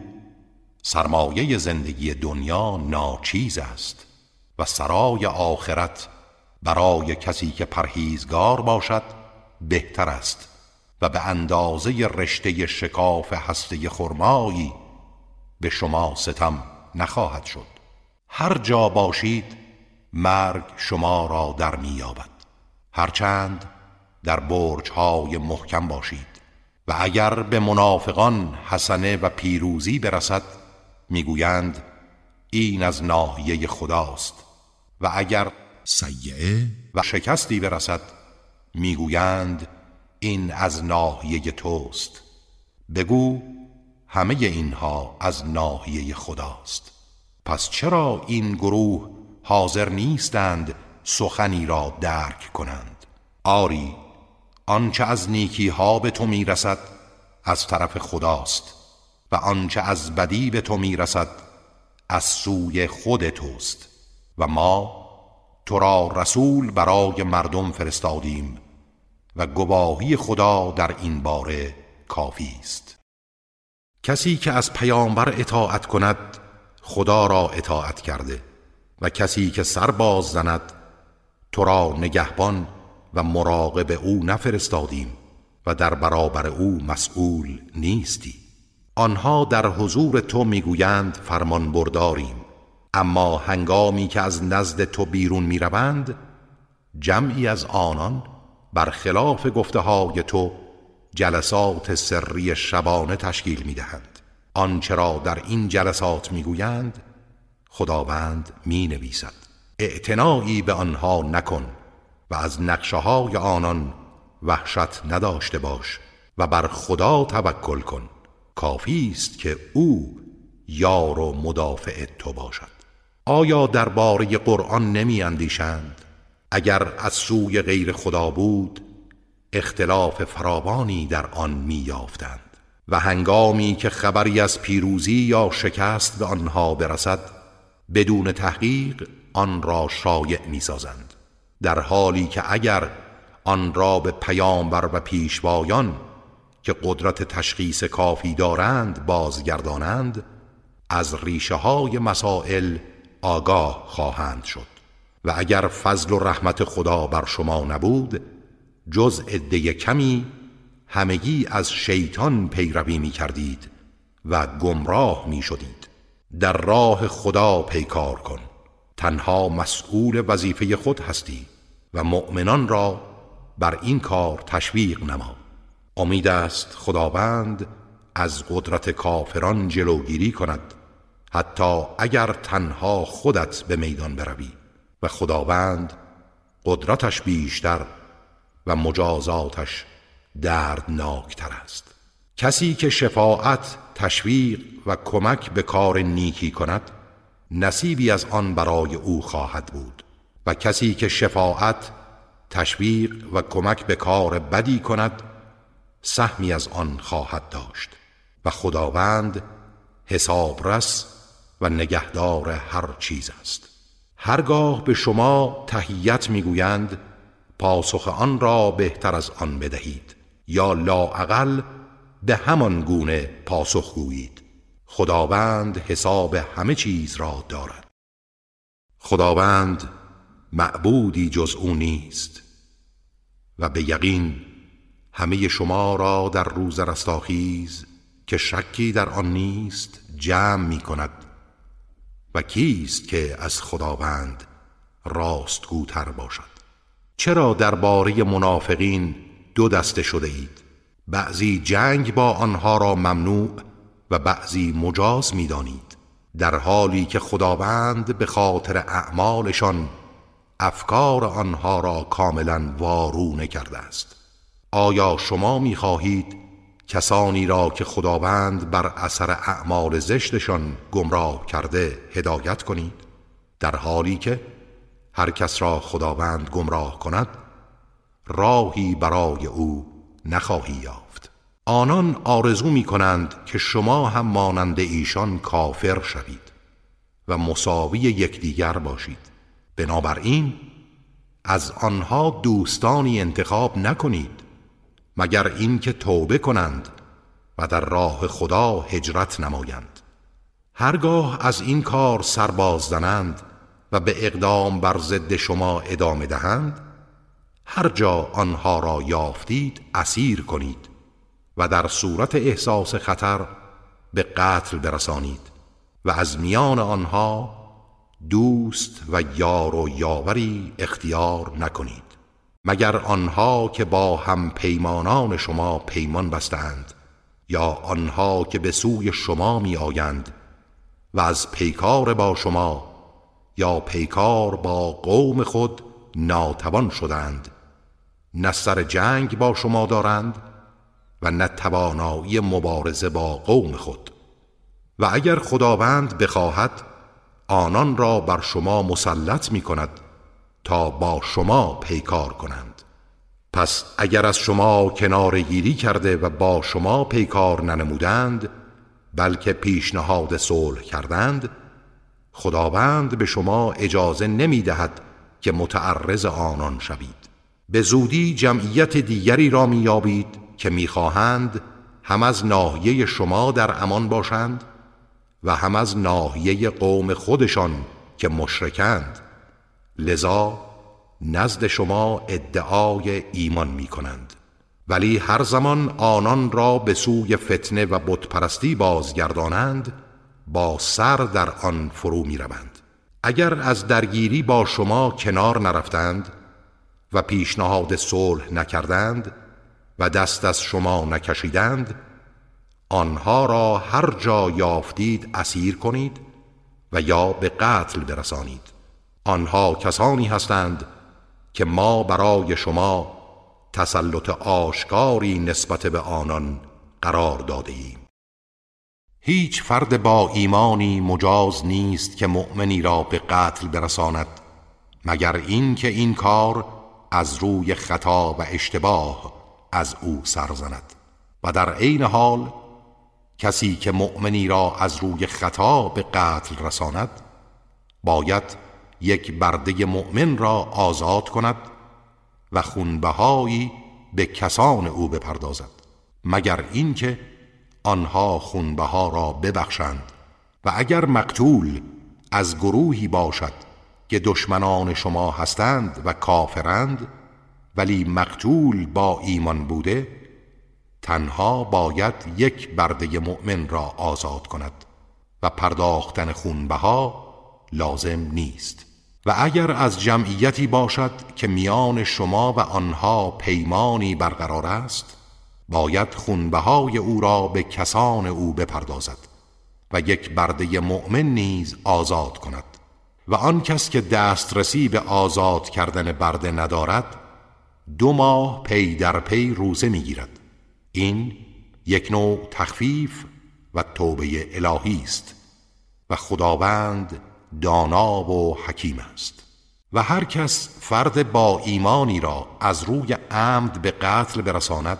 سرمایه زندگی دنیا ناچیز است و سرای آخرت برای کسی که پرهیزگار باشد بهتر است و به اندازه رشته شکاف هسته خرمایی به شما ستم نخواهد شد. هر جا باشید مرگ شما را در میابد هرچند در برج های محکم باشید و اگر به منافقان حسنه و پیروزی برسد می‌گویند این از ناحیه خداست. و اگر سیعه و شکستی برسد می‌گویند این از ناحیه توست. بگو همه اینها از ناحیه خداست. پس چرا این گروه حاضر نیستند سخنی را درک کنند. آری آنچه از نیکی ها به تو می‌رسد از طرف خداست و آنچه از بدی به تو می‌رسد از سوی خود توست و ما تو را رسول برای مردم فرستادیم و گواهی خدا در این باره کافی است. کسی که از پیامبر اطاعت کند خدا را اطاعت کرده. و کسی که سر باز زند تو را نگهبان و مراقب او نفرستادیم و در برابر او مسئول نیستی. آنها در حضور تو می‌گویند فرمان برداریم. اما هنگامی که از نزد تو بیرون می‌روند جمعی از آنان برخلاف گفته های تو جلسات سری شبانه تشکیل می‌دهند. آنچه را در این جلسات می‌گویند خداوند می نویسد اعتنایی به آنها نکن و از نقشه های آنان وحشت نداشته باش و بر خدا توکل کن. کافی است که او یار و مدافع تو باشد. آیا درباره قرآن نمی اندیشند اگر از سوی غیر خدا بود اختلاف فراوانی در آن می یافتند و هنگامی که خبری از پیروزی یا شکست به آنها برسد بدون تحقیق آن را شایع می سازند در حالی که اگر آن را به پیامبر و پیشوایان که قدرت تشخیص کافی دارند بازگردانند از ریشه های مسائل آگاه خواهند شد. و اگر فضل و رحمت خدا بر شما نبود جز عده کمی همگی از شیطان پیروی می کردید و گمراه می شدید در راه خدا پیکار کن. تنها مسئول وظیفه خود هستی و مؤمنان را بر این کار تشویق نما. امید است خداوند از قدرت کافران جلوگیری کند. حتی اگر تنها خودت به میدان بروی و خداوند قدرتش بیشتر و مجازاتش دردناکتر است. کسی که شفاعت تشویق و کمک به کار نیکی کند نصیبی از آن برای او خواهد بود. و کسی که شفاعت تشویق و کمک به کار بدی کند سهمی از آن خواهد داشت. و خداوند حسابرس و نگهدار هر چیز است. هرگاه به شما تهیت می‌گویند پاسخ آن را بهتر از آن بدهید. یا لاعقل به همان گونه پاسخ گویید. خداوند حساب همه چیز را دارد. خداوند معبودی جز او نیست. و به یقین همه شما را در روز رستاخیز که شکی در آن نیست جمع می کند. و کیست که از خداوند راستگوتر باشد؟ چرا درباره منافقین دو دسته شده اید؟ بعضی جنگ با آنها را ممنوع و بعضی مجاز می‌دانید در حالی که خداوند به خاطر اعمالشان افکار آنها را کاملا وارونه کرده است. آیا شما می‌خواهید کسانی را که خداوند بر اثر اعمال زشتشان گمراه کرده هدایت کنید؟ در حالی که هر کس را خداوند گمراه کند راهی برای او نخواهی یافت. آنان آرزو می کنند که شما هم مانند ایشان کافر شوید و مساوی یکدیگر باشید. بنابراین از آنها دوستانی انتخاب نکنید مگر اینکه توبه کنند و در راه خدا هجرت نمایند. هرگاه از این کار سرباز زنند و به اقدام بر ضد شما ادامه دهند هر جا آنها را یافتید اسیر کنید. و در صورت احساس خطر به قتل برسانید و از میان آنها دوست و یار و یاوری اختیار نکنید. مگر آنها که با هم پیمانان شما پیمان بستند یا آنها که به سوی شما می آیند و از پیکار با شما یا پیکار با قوم خود ناتوان شدند نه سر جنگ با شما دارند و نه توانایی مبارزه با قوم خود. و اگر خداوند بخواهد آنان را بر شما مسلط می کند تا با شما پیکار کنند. پس اگر از شما کنار گیری کرده و با شما پیکار ننمودند بلکه پیشنهاد صلح کردند خداوند به شما اجازه نمی دهد که متعرض آنان شوید. به زودی جمعیت دیگری را میابید که می‌خواهند هم از ناحیه شما در امان باشند و هم از ناحیه قوم خودشان که مشرکند لذا نزد شما ادعای ایمان می کنند ولی هر زمان آنان را به سوی فتنه و بتپرستی بازگردانند با سر در آن فرو می روند. اگر از درگیری با شما کنار نرفتند و پیشنهاد صلح نکردند و دست از شما نکشیدند آنها را هر جا یافتید اسیر کنید و یا به قتل برسانید. آنها کسانی هستند که ما برای شما تسلط آشکاری نسبت به آنان قرار داده ایم هیچ فرد با ایمانی مجاز نیست که مؤمنی را به قتل برساند مگر این که این کار از روی خطا و اشتباه از او سرزند و در عین حال کسی که مؤمنی را از روی خطا به قتل رساند باید یک برده مؤمن را آزاد کند و خونبهایی به کسان او بپردازد مگر اینکه آنها خونبها را ببخشند. و اگر مقتول از گروهی باشد که دشمنان شما هستند و کافرند ولی مقتول با ایمان بوده تنها باید یک برده مؤمن را آزاد کند و پرداختن خونبها لازم نیست. و اگر از جمعیتی باشد که میان شما و آنها پیمانی برقرار است باید خونبهای او را به کسان او بپردازد و یک برده مؤمن نیز آزاد کند. و آن کس که دسترسی به آزاد کردن برده ندارد دو ماه پی در پی روزه می‌گیرد. این یک نوع تخفیف و توبه الهی است و خداوند دانا و حکیم است. و هر کس فرد با ایمانی را از روی عمد به قتل برساند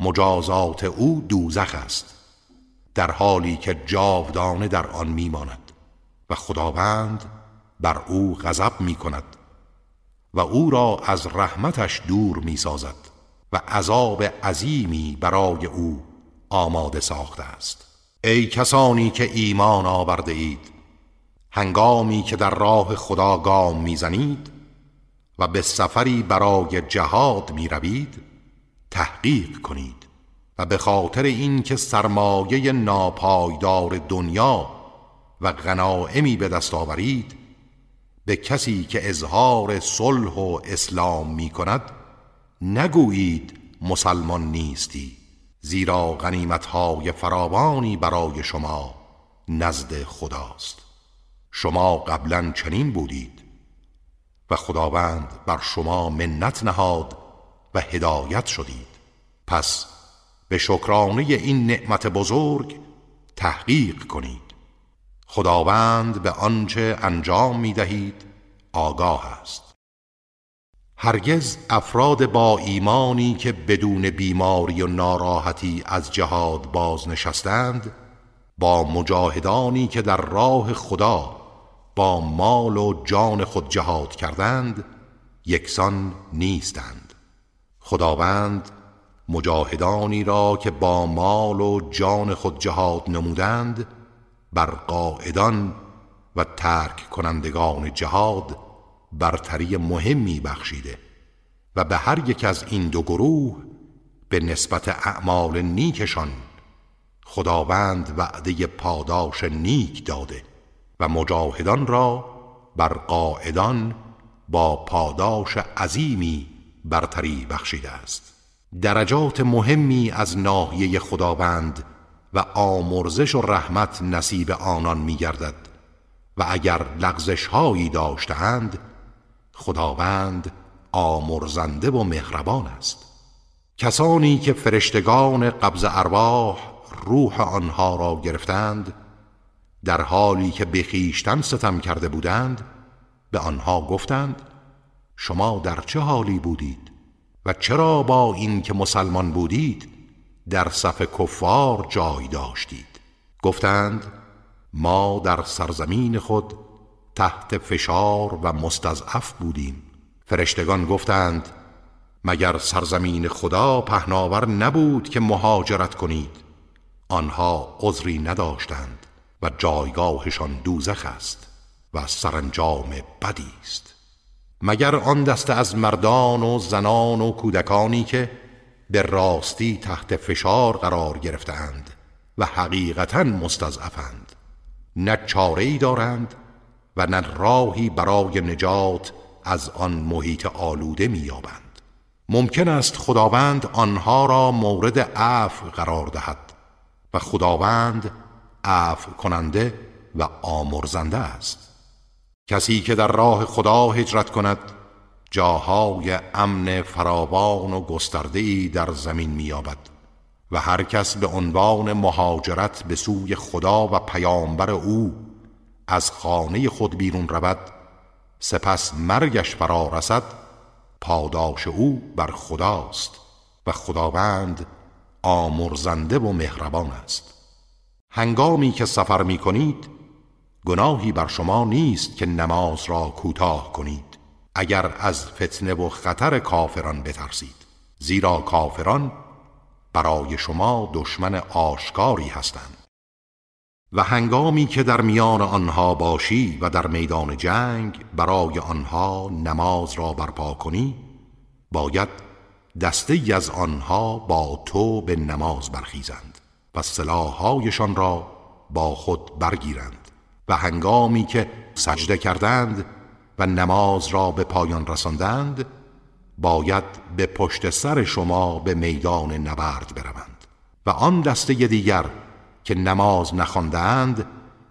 مجازات او دوزخ است در حالی که جاودانه در آن میماند و خداوند بر او غضب می کند و او را از رحمتش دور می سازد و عذاب عظیمی برای او آماده ساخته است. ای کسانی که ایمان آورده اید هنگامی که در راه خدا گام می‌زنید و به سفری برای جهاد می روید تحقیق کنید و به خاطر اینکه سرمایه ناپایدار دنیا و غنائمی به دست آورید به کسی که اظهار صلح و اسلام می کند نگویید مسلمان نیستی زیرا غنیمتهای فراوانی برای شما نزد خداست. شما قبلا چنین بودید و خداوند بر شما منت نهاد و هدایت شدید. پس به شکرانه این نعمت بزرگ تحقیق کنید. خداوند به آنچه انجام می دهید آگاه است. هرگز افراد با ایمانی که بدون بیماری و ناراحتی از جهاد بازنشستند با مجاهدانی که در راه خدا با مال و جان خود جهاد کردند یکسان نیستند. خداوند مجاهدانی را که با مال و جان خود جهاد نمودند بر قاعدان و ترک کنندگان جهاد برتری مهمی بخشیده و به هر یک از این دو گروه به نسبت اعمال نیکشان خداوند وعده پاداش نیک داده و مجاهدان را بر قاعدان با پاداش عظیمی برتری بخشیده است. درجات مهمی از ناحیه خداوند و آمرزش و رحمت نصیب آنان می گردد و اگر لغزش هایی داشتهاند خداوند آمرزنده و مهربان است. کسانی که فرشتگان قبض ارواح روح آنها را گرفتند در حالی که بخیشتن ستم کرده بودند به آنها گفتند شما در چه حالی بودید؟ و چرا با این که مسلمان بودید در صف کفار جای داشتید. گفتند ما در سرزمین خود تحت فشار و مستضعف بودیم. فرشتگان گفتند مگر سرزمین خدا پهناور نبود که مهاجرت کنید؟ آنها عذری نداشتند و جایگاهشان دوزخ است و سرانجام بدی است. مگر آن دسته از مردان و زنان و کودکانی که به راستی تحت فشار قرار گرفتند و حقیقتا مستضعفند. نه چاره دارند و نه راهی برای نجات از آن محیط آلوده مییابند. ممکن است خداوند آنها را مورد عفو قرار دهد و خداوند عفو کننده و آمرزنده است. کسی که در راه خدا هجرت کند جاهای امن فراوان و گسترده در زمین مییابد و هر کس به عنوان مهاجرت به سوی خدا و پیامبر او از خانه خود بیرون رود سپس مرگش فرا رسد پاداش او بر خداست و خداوند آمرزنده و مهربان است. هنگامی که سفر می کنید گناهی بر شما نیست که نماز را کوتاه کنید. اگر از فتنه و خطر کافران بترسید زیرا کافران برای شما دشمن آشکاری هستند. و هنگامی که در میان آنها باشی و در میدان جنگ برای آنها نماز را برپا کنی باید دسته از آنها با تو به نماز برخیزند و سلاحهایشان را با خود برگیرند. و هنگامی که سجده کردند و نماز را به پایان رساندند باید به پشت سر شما به میدان نبرد بروند. و آن دسته دیگر که نماز نخواندند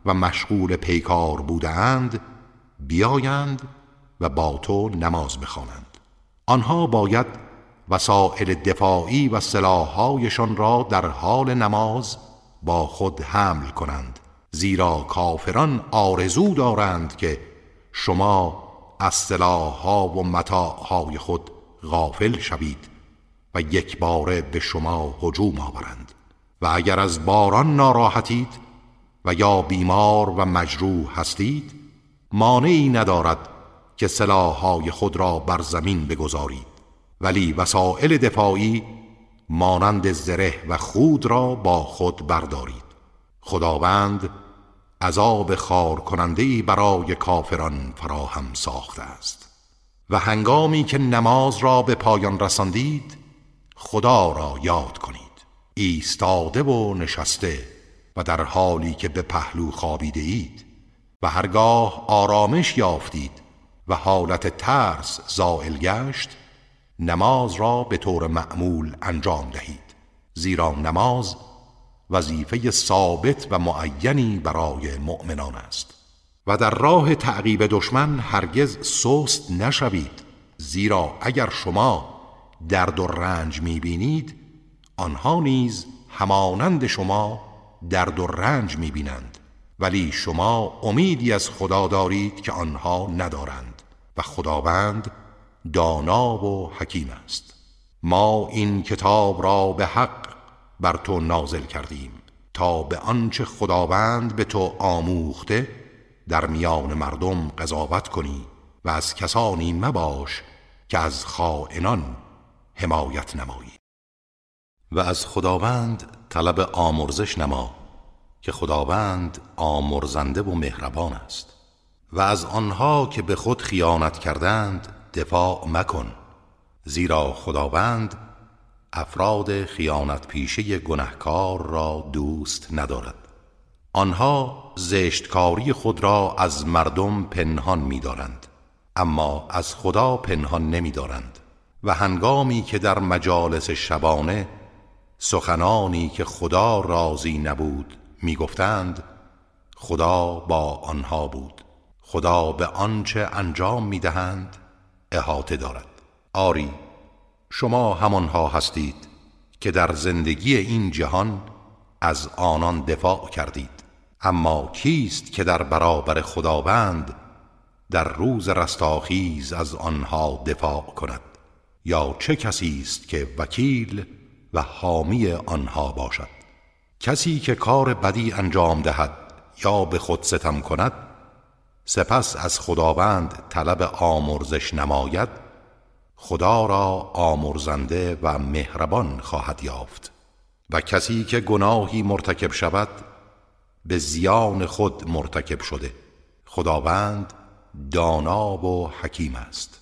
و مشغول پیکار بودند بیایند و با تو نماز بخوانند. آنها باید وسائل دفاعی و سلاحهایشان را در حال نماز با خود حمل کنند زیرا کافران آرزو دارند که شما از سلاحها و متاعهای خود غافل شوید و یک باره به شما هجوم آورند و اگر از باران ناراحتید و یا بیمار و مجروح هستید مانعی ندارد که سلاحهای خود را بر زمین بگذارید. ولی وسایل دفاعی مانند زره و خود را با خود بردارید. خداوند عذاب خار کننده برای کافران فراهم ساخته است. و هنگامی که نماز را به پایان رساندید خدا را یاد کنید. ایستاده و نشسته و در حالی که به پهلو خوابیده اید و هرگاه آرامش یافتید و حالت ترس زائل گشت نماز را به طور معمول انجام دهید. زیرا نماز وظیفه ثابت و معینی برای مؤمنان است. و در راه تعقیب دشمن هرگز سست نشوید زیرا اگر شما درد و رنج می‌بینید آنها نیز همانند شما درد و رنج می‌بینند. ولی شما امیدی از خدا دارید که آنها ندارند و خداوند دانا و حکیم است. ما این کتاب را به حق بر تو نازل کردیم تا به آنچه خداوند به تو آموخته در میان مردم قضاوت کنی و از کسانی مباش که از خائنان حمایت نمایی. و از خداوند طلب آمرزش نما که خداوند آمرزنده و مهربان است. و از آنها که به خود خیانت کردند دفاع مکن زیرا خداوند افراد خیانت پیشه گنهکار را دوست ندارد. آنها زشتکاری خود را از مردم پنهان می‌دارند اما از خدا پنهان نمی‌دارند و هنگامی که در مجالس شبانه سخنانی که خدا راضی نبود می‌گفتند خدا با آنها بود. خدا به آنچه انجام می‌دهند احاطه دارد. آری شما همانها هستید که در زندگی این جهان از آنان دفاع کردید. اما کیست که در برابر خداوند در روز رستاخیز از آنها دفاع کند؟ یا چه کسی است که وکیل و حامی آنها باشد؟ کسی که کار بدی انجام دهد یا به خود ستم کند سپس از خداوند طلب آمرزش نماید خدا را آمرزنده و مهربان خواهد یافت و کسی که گناهی مرتکب شود به زیان خود مرتکب شده. خداوند دانا و حکیم است.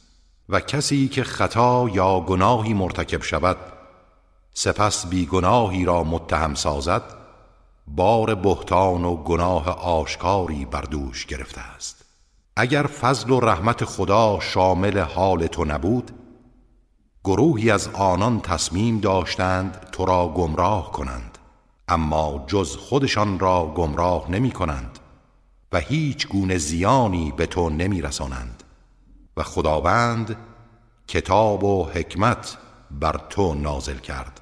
و کسی که خطا یا گناهی مرتکب شود سپس بیگناهی را متهم سازد بار بهتان و گناه آشکاری بر دوش گرفته است. اگر فضل و رحمت خدا شامل حال تو نبود گروهی از آنان تصمیم داشتند تو را گمراه کنند اما جز خودشان را گمراه نمی کنند و هیچ گونه زیانی به تو نمی رسانند. و خداوند کتاب و حکمت بر تو نازل کرد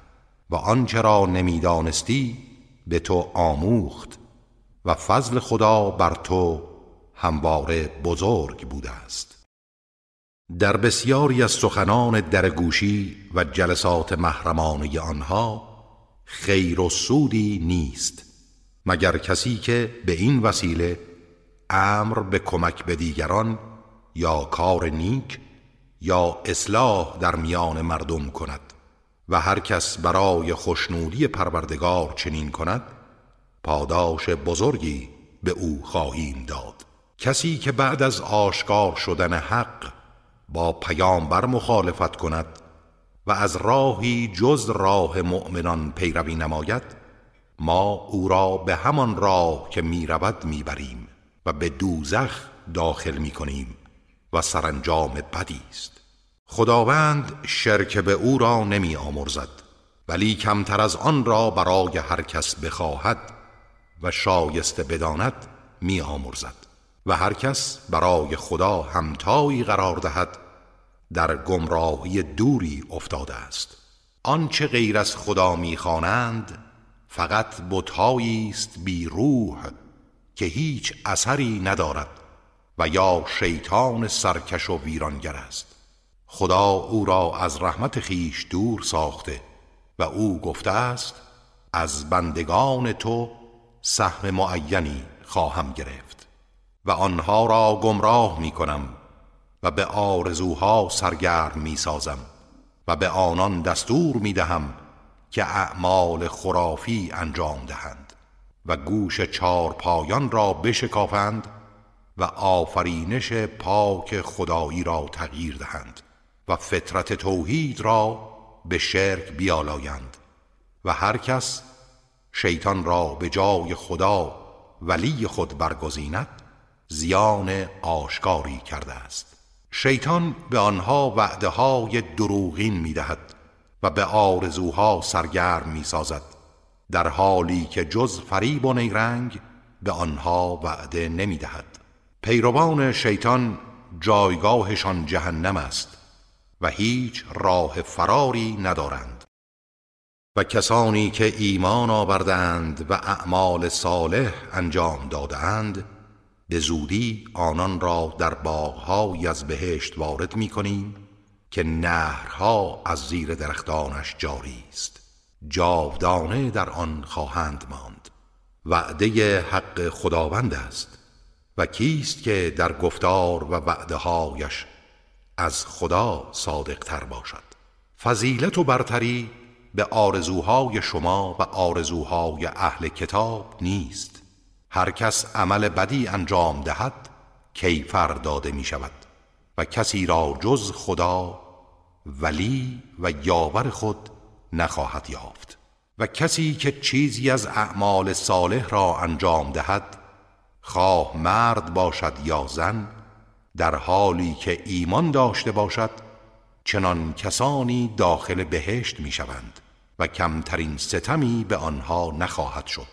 و آنچه را نمی‌دانستی به تو آموخت و فضل خدا بر تو همواره بزرگ بوده است. در بسیاری از سخنان درگوشی و جلسات محرمانه آنها خیر و سودی نیست مگر کسی که به این وسیله امر به کمک به دیگران یا کار نیک یا اصلاح در میان مردم کند و هر کس برای خوشنودی پروردگار چنین کند پاداش بزرگی به او خواهیم داد. کسی که بعد از آشکار شدن حق با پیامبر مخالفت کند و از راهی جز راه مؤمنان پیروی نماید ما او را به همان راه که می‌رود می‌بریم و به دوزخ داخل می‌کنیم و سرانجام بدی است. خداوند شرک به او را نمی آمرزد ولی کمتر از آن را برای هر کس بخواهد و شایسته بداند می آمرزد و هر کس برای خدا همتایی قرار دهد در گمراهی دوری افتاده است. آنچه غیر از خدا می‌خوانند فقط بتهایی است بی روح که هیچ اثری ندارد و یا شیطان سرکش و ویرانگر است. خدا او را از رحمت خیش دور ساخته و او گفته است از بندگان تو سهم معینی خواهم گرفت. و آنها را گمراه می کنم و به آرزوها سرگرم می سازم و به آنان دستور می دهم که اعمال خرافی انجام دهند و گوش چار پایان را بشکافند و آفرینش پاک خدایی را تغییر دهند و فطرت توحید را به شرک بیالایند و هر کس شیطان را به جای خدا ولی خود برگزیند زیان آشکاری کرده است. شیطان به آنها وعده های دروغین می‌دهد و به آرزوها سرگرم می‌سازد. در حالی که جز فریب و نیرنگ به آنها وعده نمی‌دهد. پیروان شیطان جایگاهشان جهنم است و هیچ راه فراری ندارند. و کسانی که ایمان آوردند و اعمال صالح انجام دادند به زودی آنان را در باغهایی از بهشت وارد می کنیم که نهرها از زیر درختانش جاری است. جاودانه در آن خواهند ماند. وعده حق خداوند است. و کیست که در گفتار و وعده هایش از خدا صادق تر باشد. فضیلت و برتری به آرزوهای شما و آرزوهای اهل کتاب نیست. هر کس عمل بدی انجام دهد کیفر داده می شود و کسی را جز خدا ولی و یاور خود نخواهد یافت. و کسی که چیزی از اعمال صالح را انجام دهد خواه مرد باشد یا زن در حالی که ایمان داشته باشد چنان کسانی داخل بهشت می شوند و کمترین ستمی به آنها نخواهد شد.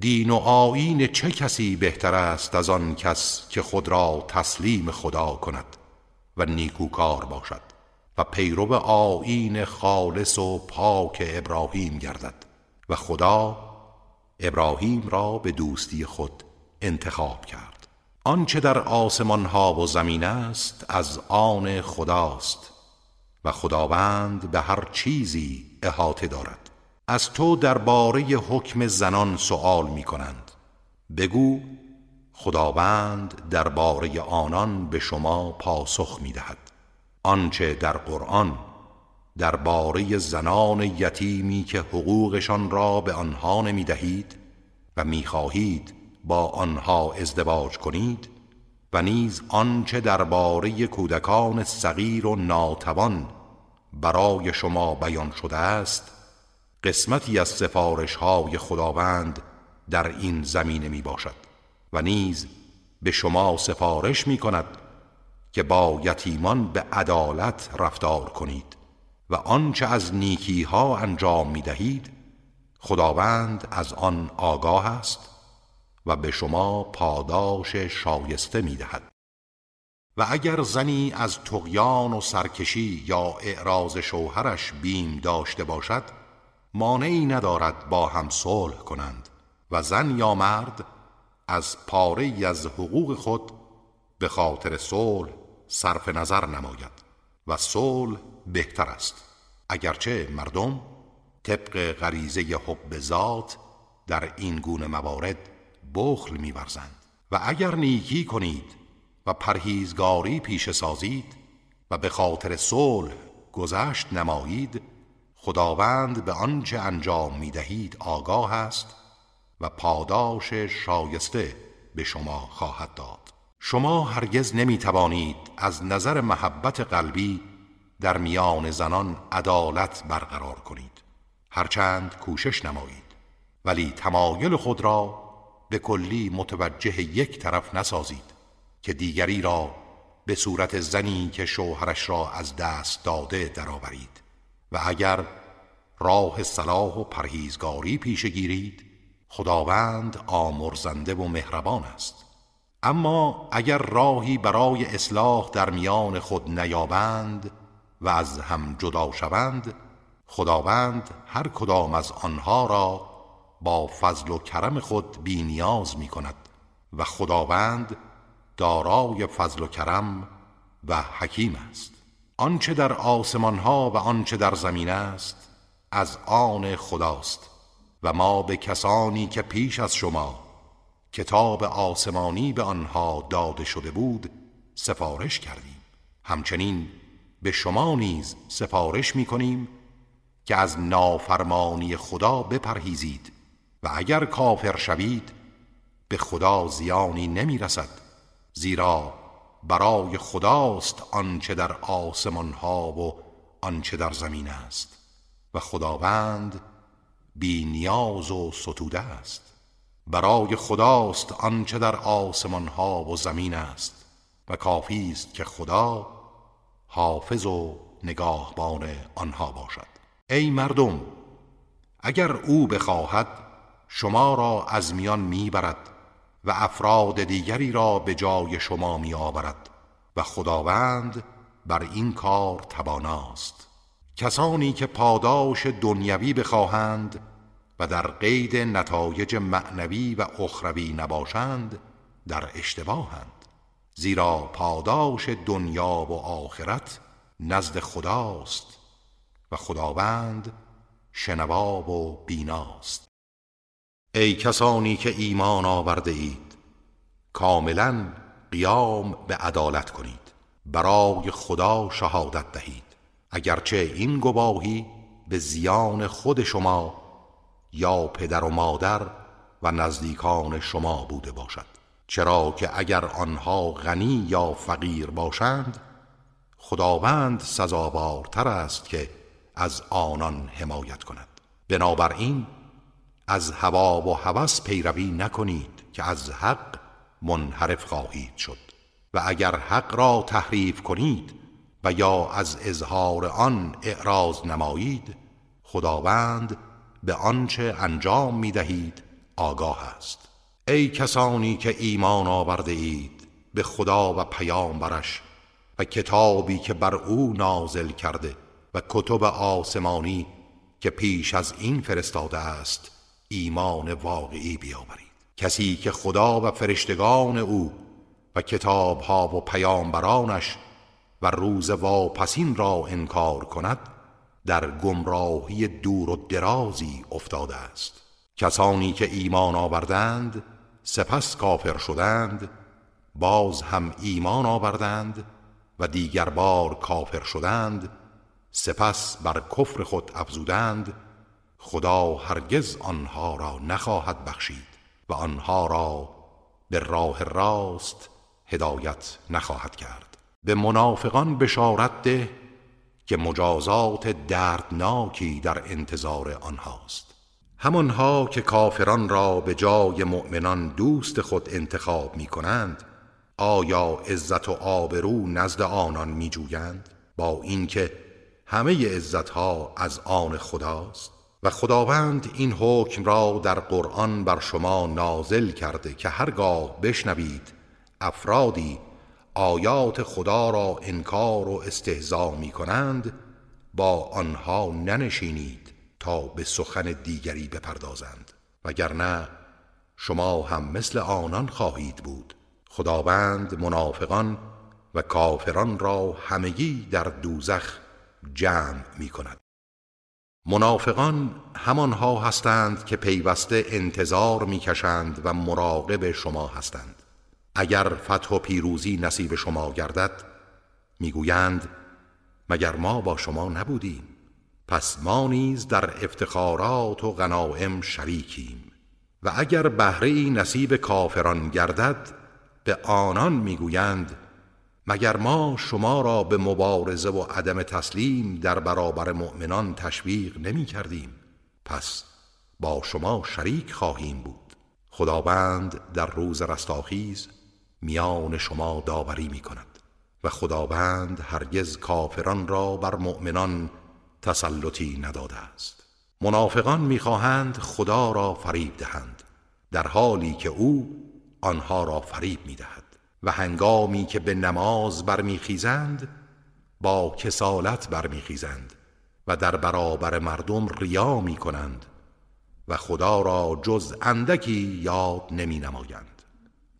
دین و آیین چه کسی بهتر است از آن کس که خود را تسلیم خدا کند و نیکوکار باشد و پیرو آیین خالص و پاک ابراهیم گردد و خدا ابراهیم را به دوستی خود انتخاب کرد. آنچه در آسمان ها و زمین است از آن خداست و خداوند به هر چیزی احاطه دارد. از تو درباره حکم زنان سوال می کنند. بگو خداوند درباره آنان به شما پاسخ می دهد. آنچه در قرآن درباره زنان یتیمی که حقوقشان را به آنها نمی دهید و می خواهید با آنها ازدواج کنید و نیز آنچه درباره کودکان صغیر و ناتوان برای شما بیان شده است قسمتی از سفارش های خداوند در این زمینه می باشد و نیز به شما سفارش می کند که با یتیمان به عدالت رفتار کنید و آنچه از نیکی ها انجام می دهید خداوند از آن آگاه است و به شما پاداش شایسته می دهد و اگر زنی از تقیان و سرکشی یا اعراض شوهرش بیم داشته باشد مانعی ندارد با هم صلح کنند و زن یا مرد از پاره از حقوق خود به خاطر صلح صرف نظر نماید و صلح بهتر است. اگرچه مردم طبق غریزه حب ذات در این گونه موارد بخل میورزند. و اگر نیکی کنید و پرهیزگاری پیش سازید و به خاطر صلح گذشت نمایید خداوند به آنچه انجام می دهید آگاه است و پاداش شایسته به شما خواهد داد. شما هرگز نمی توانید از نظر محبت قلبی در میان زنان عدالت برقرار کنید. هرچند کوشش نمایید. ولی تمایل خود را به کلی متوجه یک طرف نسازید که دیگری را به صورت زنی که شوهرش را از دست داده درآورید. و اگر راه صلاح و پرهیزگاری پیش گیرید خداوند آمرزنده و مهربان است. اما اگر راهی برای اصلاح در میان خود نیابند و از هم جدا شوند خداوند هر کدام از آنها را با فضل و کرم خود بی نیاز می کند و خداوند دارای فضل و کرم و حکیم است. آنچه در آسمان ها و آنچه در زمین است از آن خداست. و ما به کسانی که پیش از شما کتاب آسمانی به آنها داده شده بود سفارش کردیم. همچنین به شما نیز سفارش می کنیم که از نافرمانی خدا بپرهیزید و اگر کافر شوید به خدا زیانی نمی رسد زیرا برای خداست آنچه در آسمان ها و آنچه در زمین است و خداوند بی نیاز و ستوده است. برای خداست آنچه در آسمان ها و زمین است و کافی است که خدا حافظ و نگاهبان آنها باشد. ای مردم اگر او بخواهد شما را از میان می‌برد و افراد دیگری را به جای شما می آورد و خداوند بر این کار تواناست. کسانی که پاداش دنیوی بخواهند و در قید نتایج معنوی و اخروی نباشند در اشتباهند زیرا پاداش دنیا و آخرت نزد خداست و خداوند شنوا و بیناست. ای کسانی که ایمان آورده اید کاملا قیام به عدالت کنید برای خدا شهادت دهید. اگرچه این گواهی به زیان خود شما یا پدر و مادر و نزدیکان شما بوده باشد. چرا که اگر آنها غنی یا فقیر باشند خداوند سزاوارتر است که از آنان حمایت کند. بنابراین از هوا و هوس پیروی نکنید که از حق منحرف خواهید شد. و اگر حق را تحریف کنید و یا از اظهار آن اعراض نمایید خداوند به آنچه انجام می دهید آگاه است. ای کسانی که ایمان آورده اید به خدا و پیامبرش و کتابی که بر او نازل کرده و کتب آسمانی که پیش از این فرستاده است ایمان واقعی بیاورید. کسی که خدا و فرشتگان او و کتابها و پیامبرانش و روز واپسین را انکار کند در گمراهی دور و درازی افتاده است. کسانی که ایمان آوردند سپس کافر شدند باز هم ایمان آوردند و دیگر بار کافر شدند سپس بر کفر خود افزودند خدا هرگز آنها را نخواهد بخشید و آنها را به راه راست هدایت نخواهد کرد. به منافقان بشارت ده که مجازات دردناکی در انتظار آنهاست. همانها که کافران را به جای مؤمنان دوست خود انتخاب می کنند آیا عزت و آبرو نزد آنان می جویند با اینکه همه عزتها از آن خداست. و خداوند این حکم را در قرآن بر شما نازل کرده که هرگاه بشنوید افرادی آیات خدا را انکار و استهزا می کنند با آنها ننشینید تا به سخن دیگری بپردازند. وگرنه شما هم مثل آنان خواهید بود. خداوند منافقان و کافران را همگی در دوزخ جمع می کند. منافقان همانها هستند که پیوسته انتظار می‌کشند و مراقب شما هستند. اگر فتح و پیروزی نصیب شما گردد می‌گویند مگر ما با شما نبودیم؟ پس ما نیز در افتخارات و غنائم شریکیم. و اگر بهره نصیب کافران گردد به آنان می‌گویند مگر ما شما را به مبارزه و عدم تسلیم در برابر مؤمنان تشویق نمی کردیم؟ پس با شما شریک خواهیم بود. خداوند در روز رستاخیز میان شما داوری می کند و خداوند هرگز کافران را بر مؤمنان تسلطی نداده است. منافقان می‌خواهند خدا را فریب دهند در حالی که او آنها را فریب می‌دهد. و هنگامی که به نماز برمیخیزند با کسالت برمیخیزند و در برابر مردم ریا می کنند و خدا را جز اندکی یاد نمی نمایند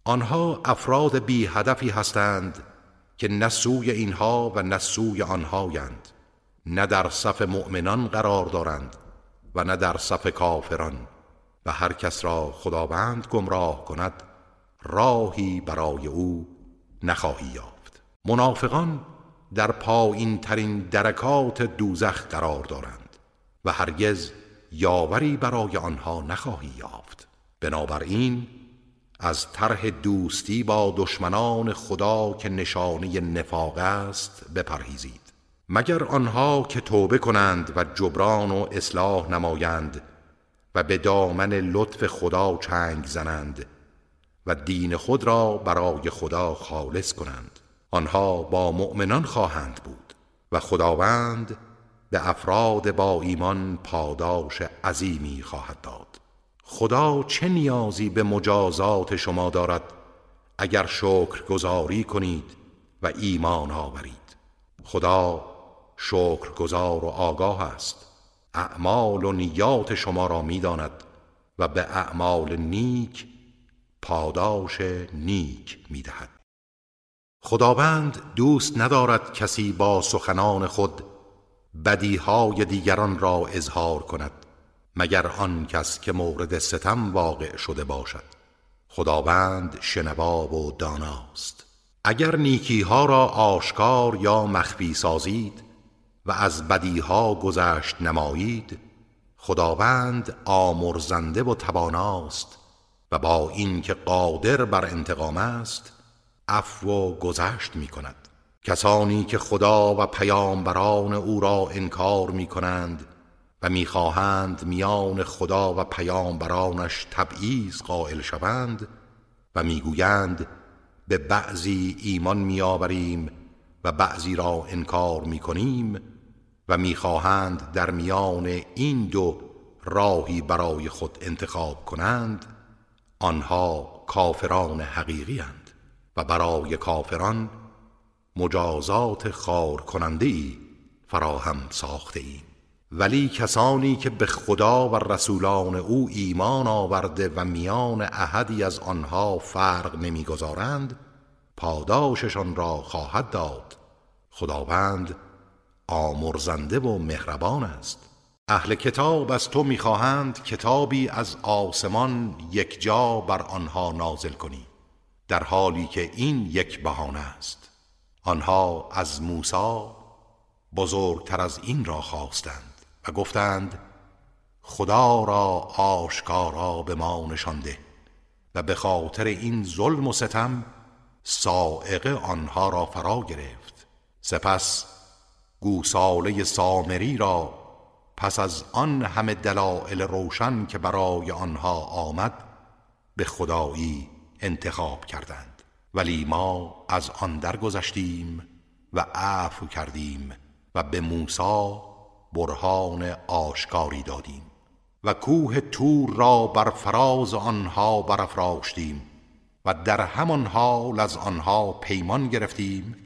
آنها افراد بی هدفی هستند که نسوی اینها و نسوی آنهایند نه در صف مؤمنان قرار دارند و نه در صف کافران و هر کس را خداوند گمراه کند راهی برای او نخواهی یافت. منافقان در پایین ترین درکات دوزخ قرار دارند و هرگز یاوری برای آنها نخواهی یافت. بنابراین از طرح دوستی با دشمنان خدا که نشانه نفاق است بپرهیزید. مگر آنها که توبه کنند و جبران و اصلاح نمایند و به دامن لطف خدا چنگ زنند و دین خود را برای خدا خالص کنند. آنها با مؤمنان خواهند بود و خداوند به افراد با ایمان پاداش عظیمی خواهد داد. خدا چه نیازی به مجازات شما دارد اگر شکر گذاری کنید و ایمان آورید؟ خدا شکرگزار و آگاه است. اعمال و نیات شما را می‌داند و به اعمال نیک پاداش نیک می‌دهد. خداوند دوست ندارد کسی با سخنان خود بدیهای دیگران را اظهار کند مگر آن کس که مورد ستم واقع شده باشد. خداوند شنوا و داناست. اگر نیکیها را آشکار یا مخفی سازید و از بدیها گذشت نمایید خداوند آمرزنده و تواناست و با اینکه قادر بر انتقام است عفو و گذشت می کند. کسانی که خدا و پیامبران او را انکار می کنند و می‌خواهند میان خدا و پیامبرانش تبعیض قائل شوند و می‌گویند به بعضی ایمان میآوریم و بعضی را انکار می‌کنیم و می‌خواهند در میان این دو راهی برای خود انتخاب کنند آنها کافران حقیقی هند و برای کافران مجازات خار کننده ای فراهم ساخته ایم ولی کسانی که به خدا و رسولان او ایمان آورده و میان احدی از آنها فرق نمی‌گذارند پاداششان را خواهد داد. خداوند آمرزنده و مهربان است. اهل کتاب از تو می‌خواهند کتابی از آسمان یک جا بر آنها نازل کنی در حالی که این یک بهانه است. آنها از موسی بزرگتر از این را خواستند و گفتند خدا را آشکارا به ما نشانده و به خاطر این ظلم و ستم سائقه آنها را فرا گرفت. سپس گوساله سامری را پس از آن همه دلایل روشن که برای آنها آمد به خدایی انتخاب کردند. ولی ما از آن درگذشتیم و عفو کردیم و به موسی برهان آشکاری دادیم و کوه تور را بر فراز آنها برافراشتیم و در همان حال از آنها پیمان گرفتیم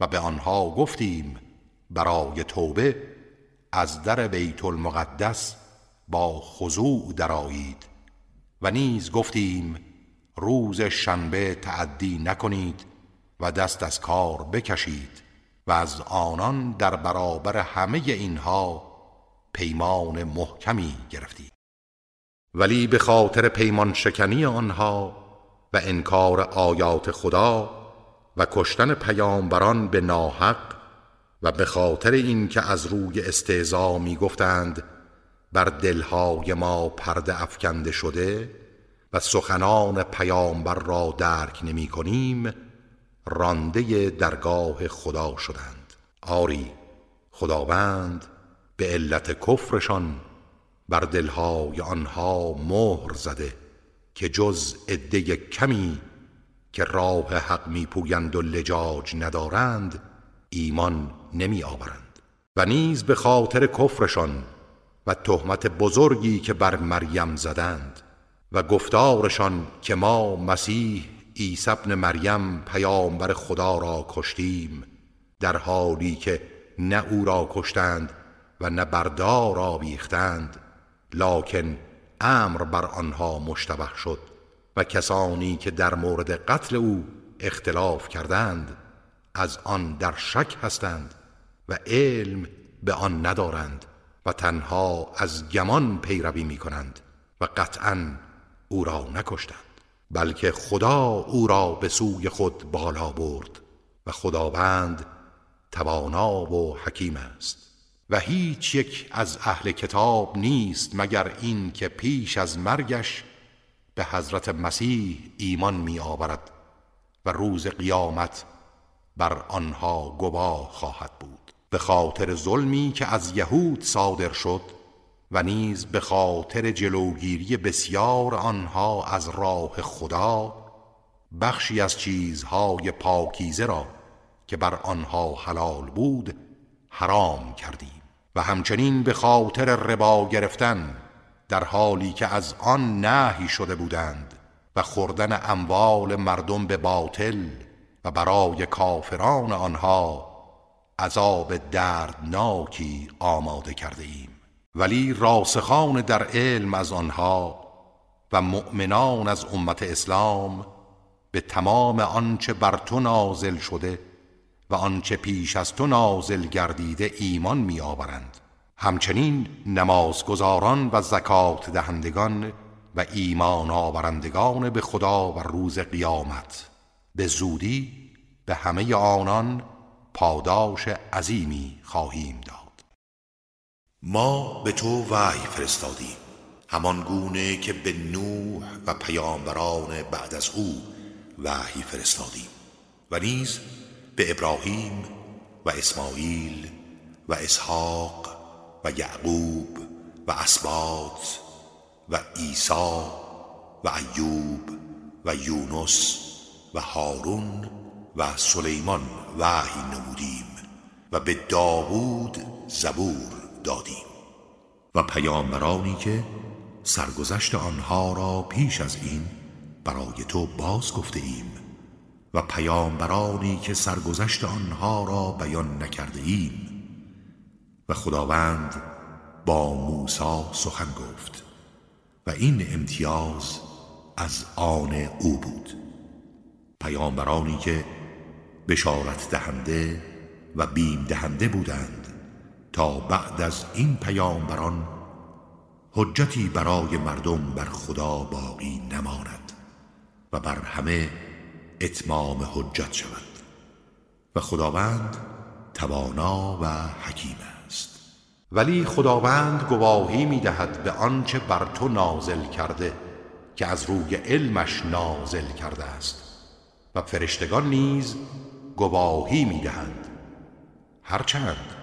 و به آنها گفتیم برای توبه از در بیت المقدس با خضوع درایید و نیز گفتیم روز شنبه تعدی نکنید و دست از کار بکشید و از آنان در برابر همه اینها پیمان محکمی گرفتید. ولی به خاطر پیمان شکنی آنها و انکار آیات خدا و کشتن پیامبران به ناحق و به خاطر اینکه از روی استعزا می گفتند بر دلهای ما پرده افکنده شده و سخنان پیامبر را درک نمی کنیم رانده درگاه خدا شدند. آری خداوند به علت کفرشان بر دلهای آنها مهر زده که جز عده کمی که راه حق میپویند و لجاج ندارند ایمان نمی آورند و نیز به خاطر کفرشان و تهمت بزرگی که بر مریم زدند و گفتارشان که ما مسیح عیسی ابن مریم پیامبر خدا را کشتیم در حالی که نه او را کشتند و نه بردار آویختند لکن امر بر آنها مشتبه شد و کسانی که در مورد قتل او اختلاف کردند از آن در شک هستند. و علم به آن ندارند و تنها از گمان پیروی می کنند و قطعا او را نکشتند بلکه خدا او را به سوی خود بالا برد و خداوند توانا و حکیم است. و هیچ یک از اهل کتاب نیست مگر این که پیش از مرگش به حضرت مسیح ایمان می آورد و روز قیامت بر آنها گواه خواهد بود. به خاطر ظلمی که از یهود صادر شد و نیز به خاطر جلوگیری بسیار آنها از راه خدا بخشی از چیزهای پاکیزه را که بر آنها حلال بود حرام کردیم. و همچنین به خاطر ربا گرفتن در حالی که از آن نهی شده بودند و خوردن اموال مردم به باطل و برای کافران آنها عذاب دردناکی آماده کرده ایم. ولی راسخان در علم از آنها و مؤمنان از امت اسلام به تمام آنچه بر تو نازل شده و آنچه پیش از تو نازل گردیده ایمان می آورند همچنین نمازگزاران و زکات دهندگان و ایمان آورندگان به خدا و روز قیامت. به زودی به همه آنان پاداش عظیمی خواهیم داد. ما به تو وحی فرستادیم. همان گونه که به نوح و پیامبران بعد از او وحی فرستادیم. و نیز به ابراهیم و اسماعیل و اسحاق و یعقوب و اسباط و عیسی و ایوب و یونس و هارون و سلیمان وحی نمودیم و به داوود زبور دادیم. و پیامبرانی که سرگذشت آنها را پیش از این برای تو باز گفته ایم و پیامبرانی که سرگذشت آنها را بیان نکرده ایم. و خداوند با موسی سخن گفت و این امتیاز از آن او بود. پیامبرانی که بشارت دهنده و بیم دهنده بودند تا بعد از این پیامبران حجتی برای مردم بر خدا باقی نماند و بر همه اتمام حجت شود و خداوند توانا و حکیم است. ولی خداوند گواهی می دهد به آنچه بر تو نازل کرده که از روی علمش نازل کرده است و فرشتگان نیز گواهی می دهند هرچند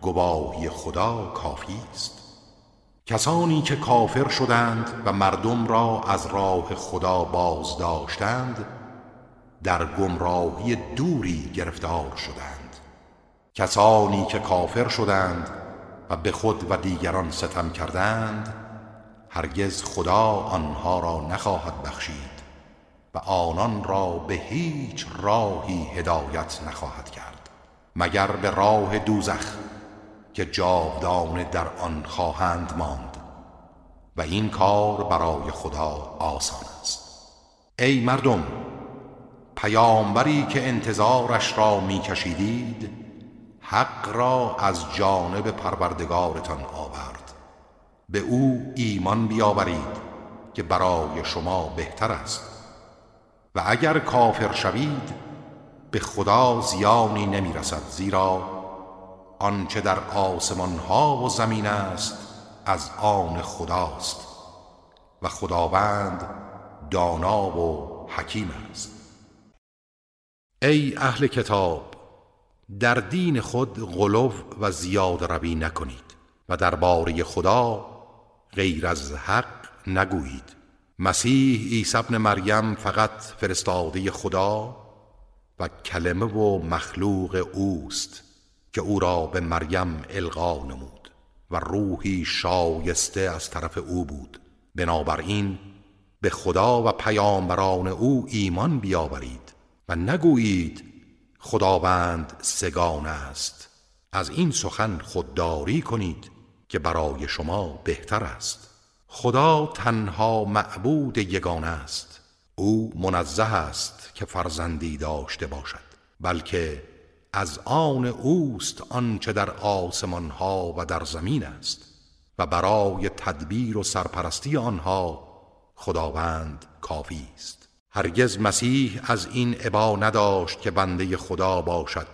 گواهی خدا کافی است. کسانی که کافر شدند و مردم را از راه خدا باز داشتند در گمراهی دوری گرفتار شدند. کسانی که کافر شدند و به خود و دیگران ستم کردند هرگز خدا آنها را نخواهد بخشید. و آنان را به هیچ راهی هدایت نخواهد کرد مگر به راه دوزخ که جاودانه در آن خواهند ماند. و این کار برای خدا آسان است. ای مردم پیامبری که انتظارش را میکشیدید حق را از جانب پروردگارتان آورد. به او ایمان بیاورید که برای شما بهتر است. و اگر کافر شوید به خدا زیانی نمی‌رسد زیرا آنچه در آسمان ها و زمین است از آن خداست و خداوند دانا و حکیم است. ای اهل کتاب در دین خود غلو و زیاد روی نکنید و درباره خدا غیر از حق نگویید. مسیح عیسی ابن مریم فقط فرستاده خدا و کلمه و مخلوق اوست که او را به مریم القا نمود و روحی شایسته از طرف او بود. بنابراین به خدا و پیامبران او ایمان بیاورید و نگویید خداوند سگان است. از این سخن خودداری کنید که برای شما بهتر است. خدا تنها معبود یگانه است. او منزه است که فرزندی داشته باشد بلکه از آن اوست آنچه در آسمان ها و در زمین است و برای تدبیر و سرپرستی آنها خداوند کافی است. هرگز مسیح از این عبا نداشت که بنده خدا باشد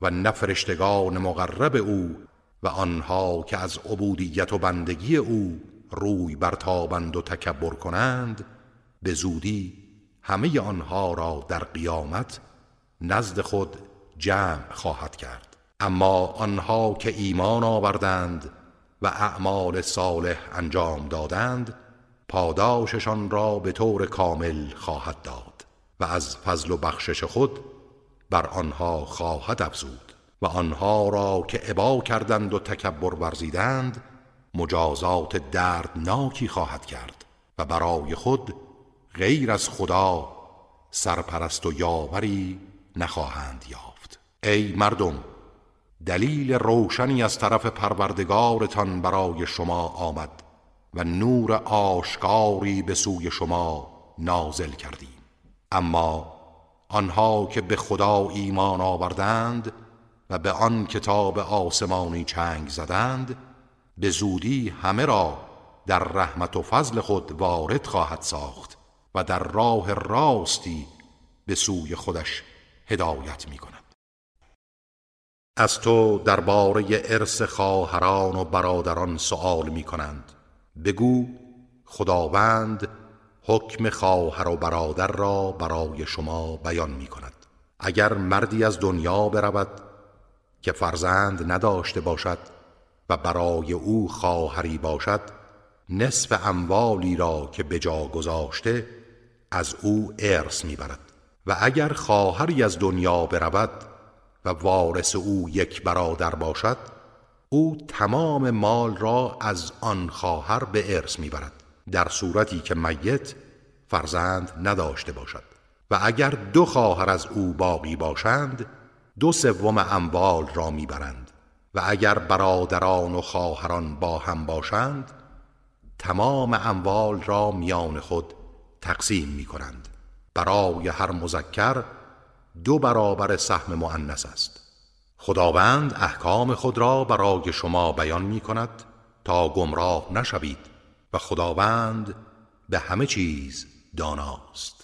و نفرشتگان مقرب او و آنها که از عبودیت و بندگی او روی برتابند و تکبر کنند به زودی همه آنها را در قیامت نزد خود جمع خواهد کرد. اما آنها که ایمان آوردند و اعمال صالح انجام دادند پاداششان را به طور کامل خواهد داد و از فضل و بخشش خود بر آنها خواهد افزود و آنها را که عبا کردند و تکبر ورزیدند مجازات دردناکی خواهد کرد و برای خود غیر از خدا سرپرست و یاوری نخواهند یافت. ای مردم دلیل روشنی از طرف پروردگارتان برای شما آمد و نور آشکاری به سوی شما نازل کردیم. اما آنها که به خدا ایمان آوردند و به آن کتاب آسمانی چنگ زدند به زودی همه را در رحمت و فضل خود وارد خواهد ساخت و در راه راستی به سوی خودش هدایت می کند از تو درباره ارث خواهران و برادران سؤال می کنند بگو خداوند حکم خواهر و برادر را برای شما بیان می کند اگر مردی از دنیا برود که فرزند نداشته باشد و برای او خواهری باشد نصف اموالی را که به جا گذاشته از او ارث می‌برد. و اگر خواهری از دنیا برود و وارث او یک برادر باشد او تمام مال را از آن خواهر به ارث می‌برد در صورتی که میت فرزند نداشته باشد. و اگر دو خواهر از او باقی باشند دو سوم اموال را می‌برند. و اگر برادران و خواهران با هم باشند تمام اموال را میان خود تقسیم می کنند برای هر مذکر دو برابر سهم معنس است. خداوند احکام خود را برای شما بیان می کند تا گمراه نشوید و خداوند به همه چیز داناست.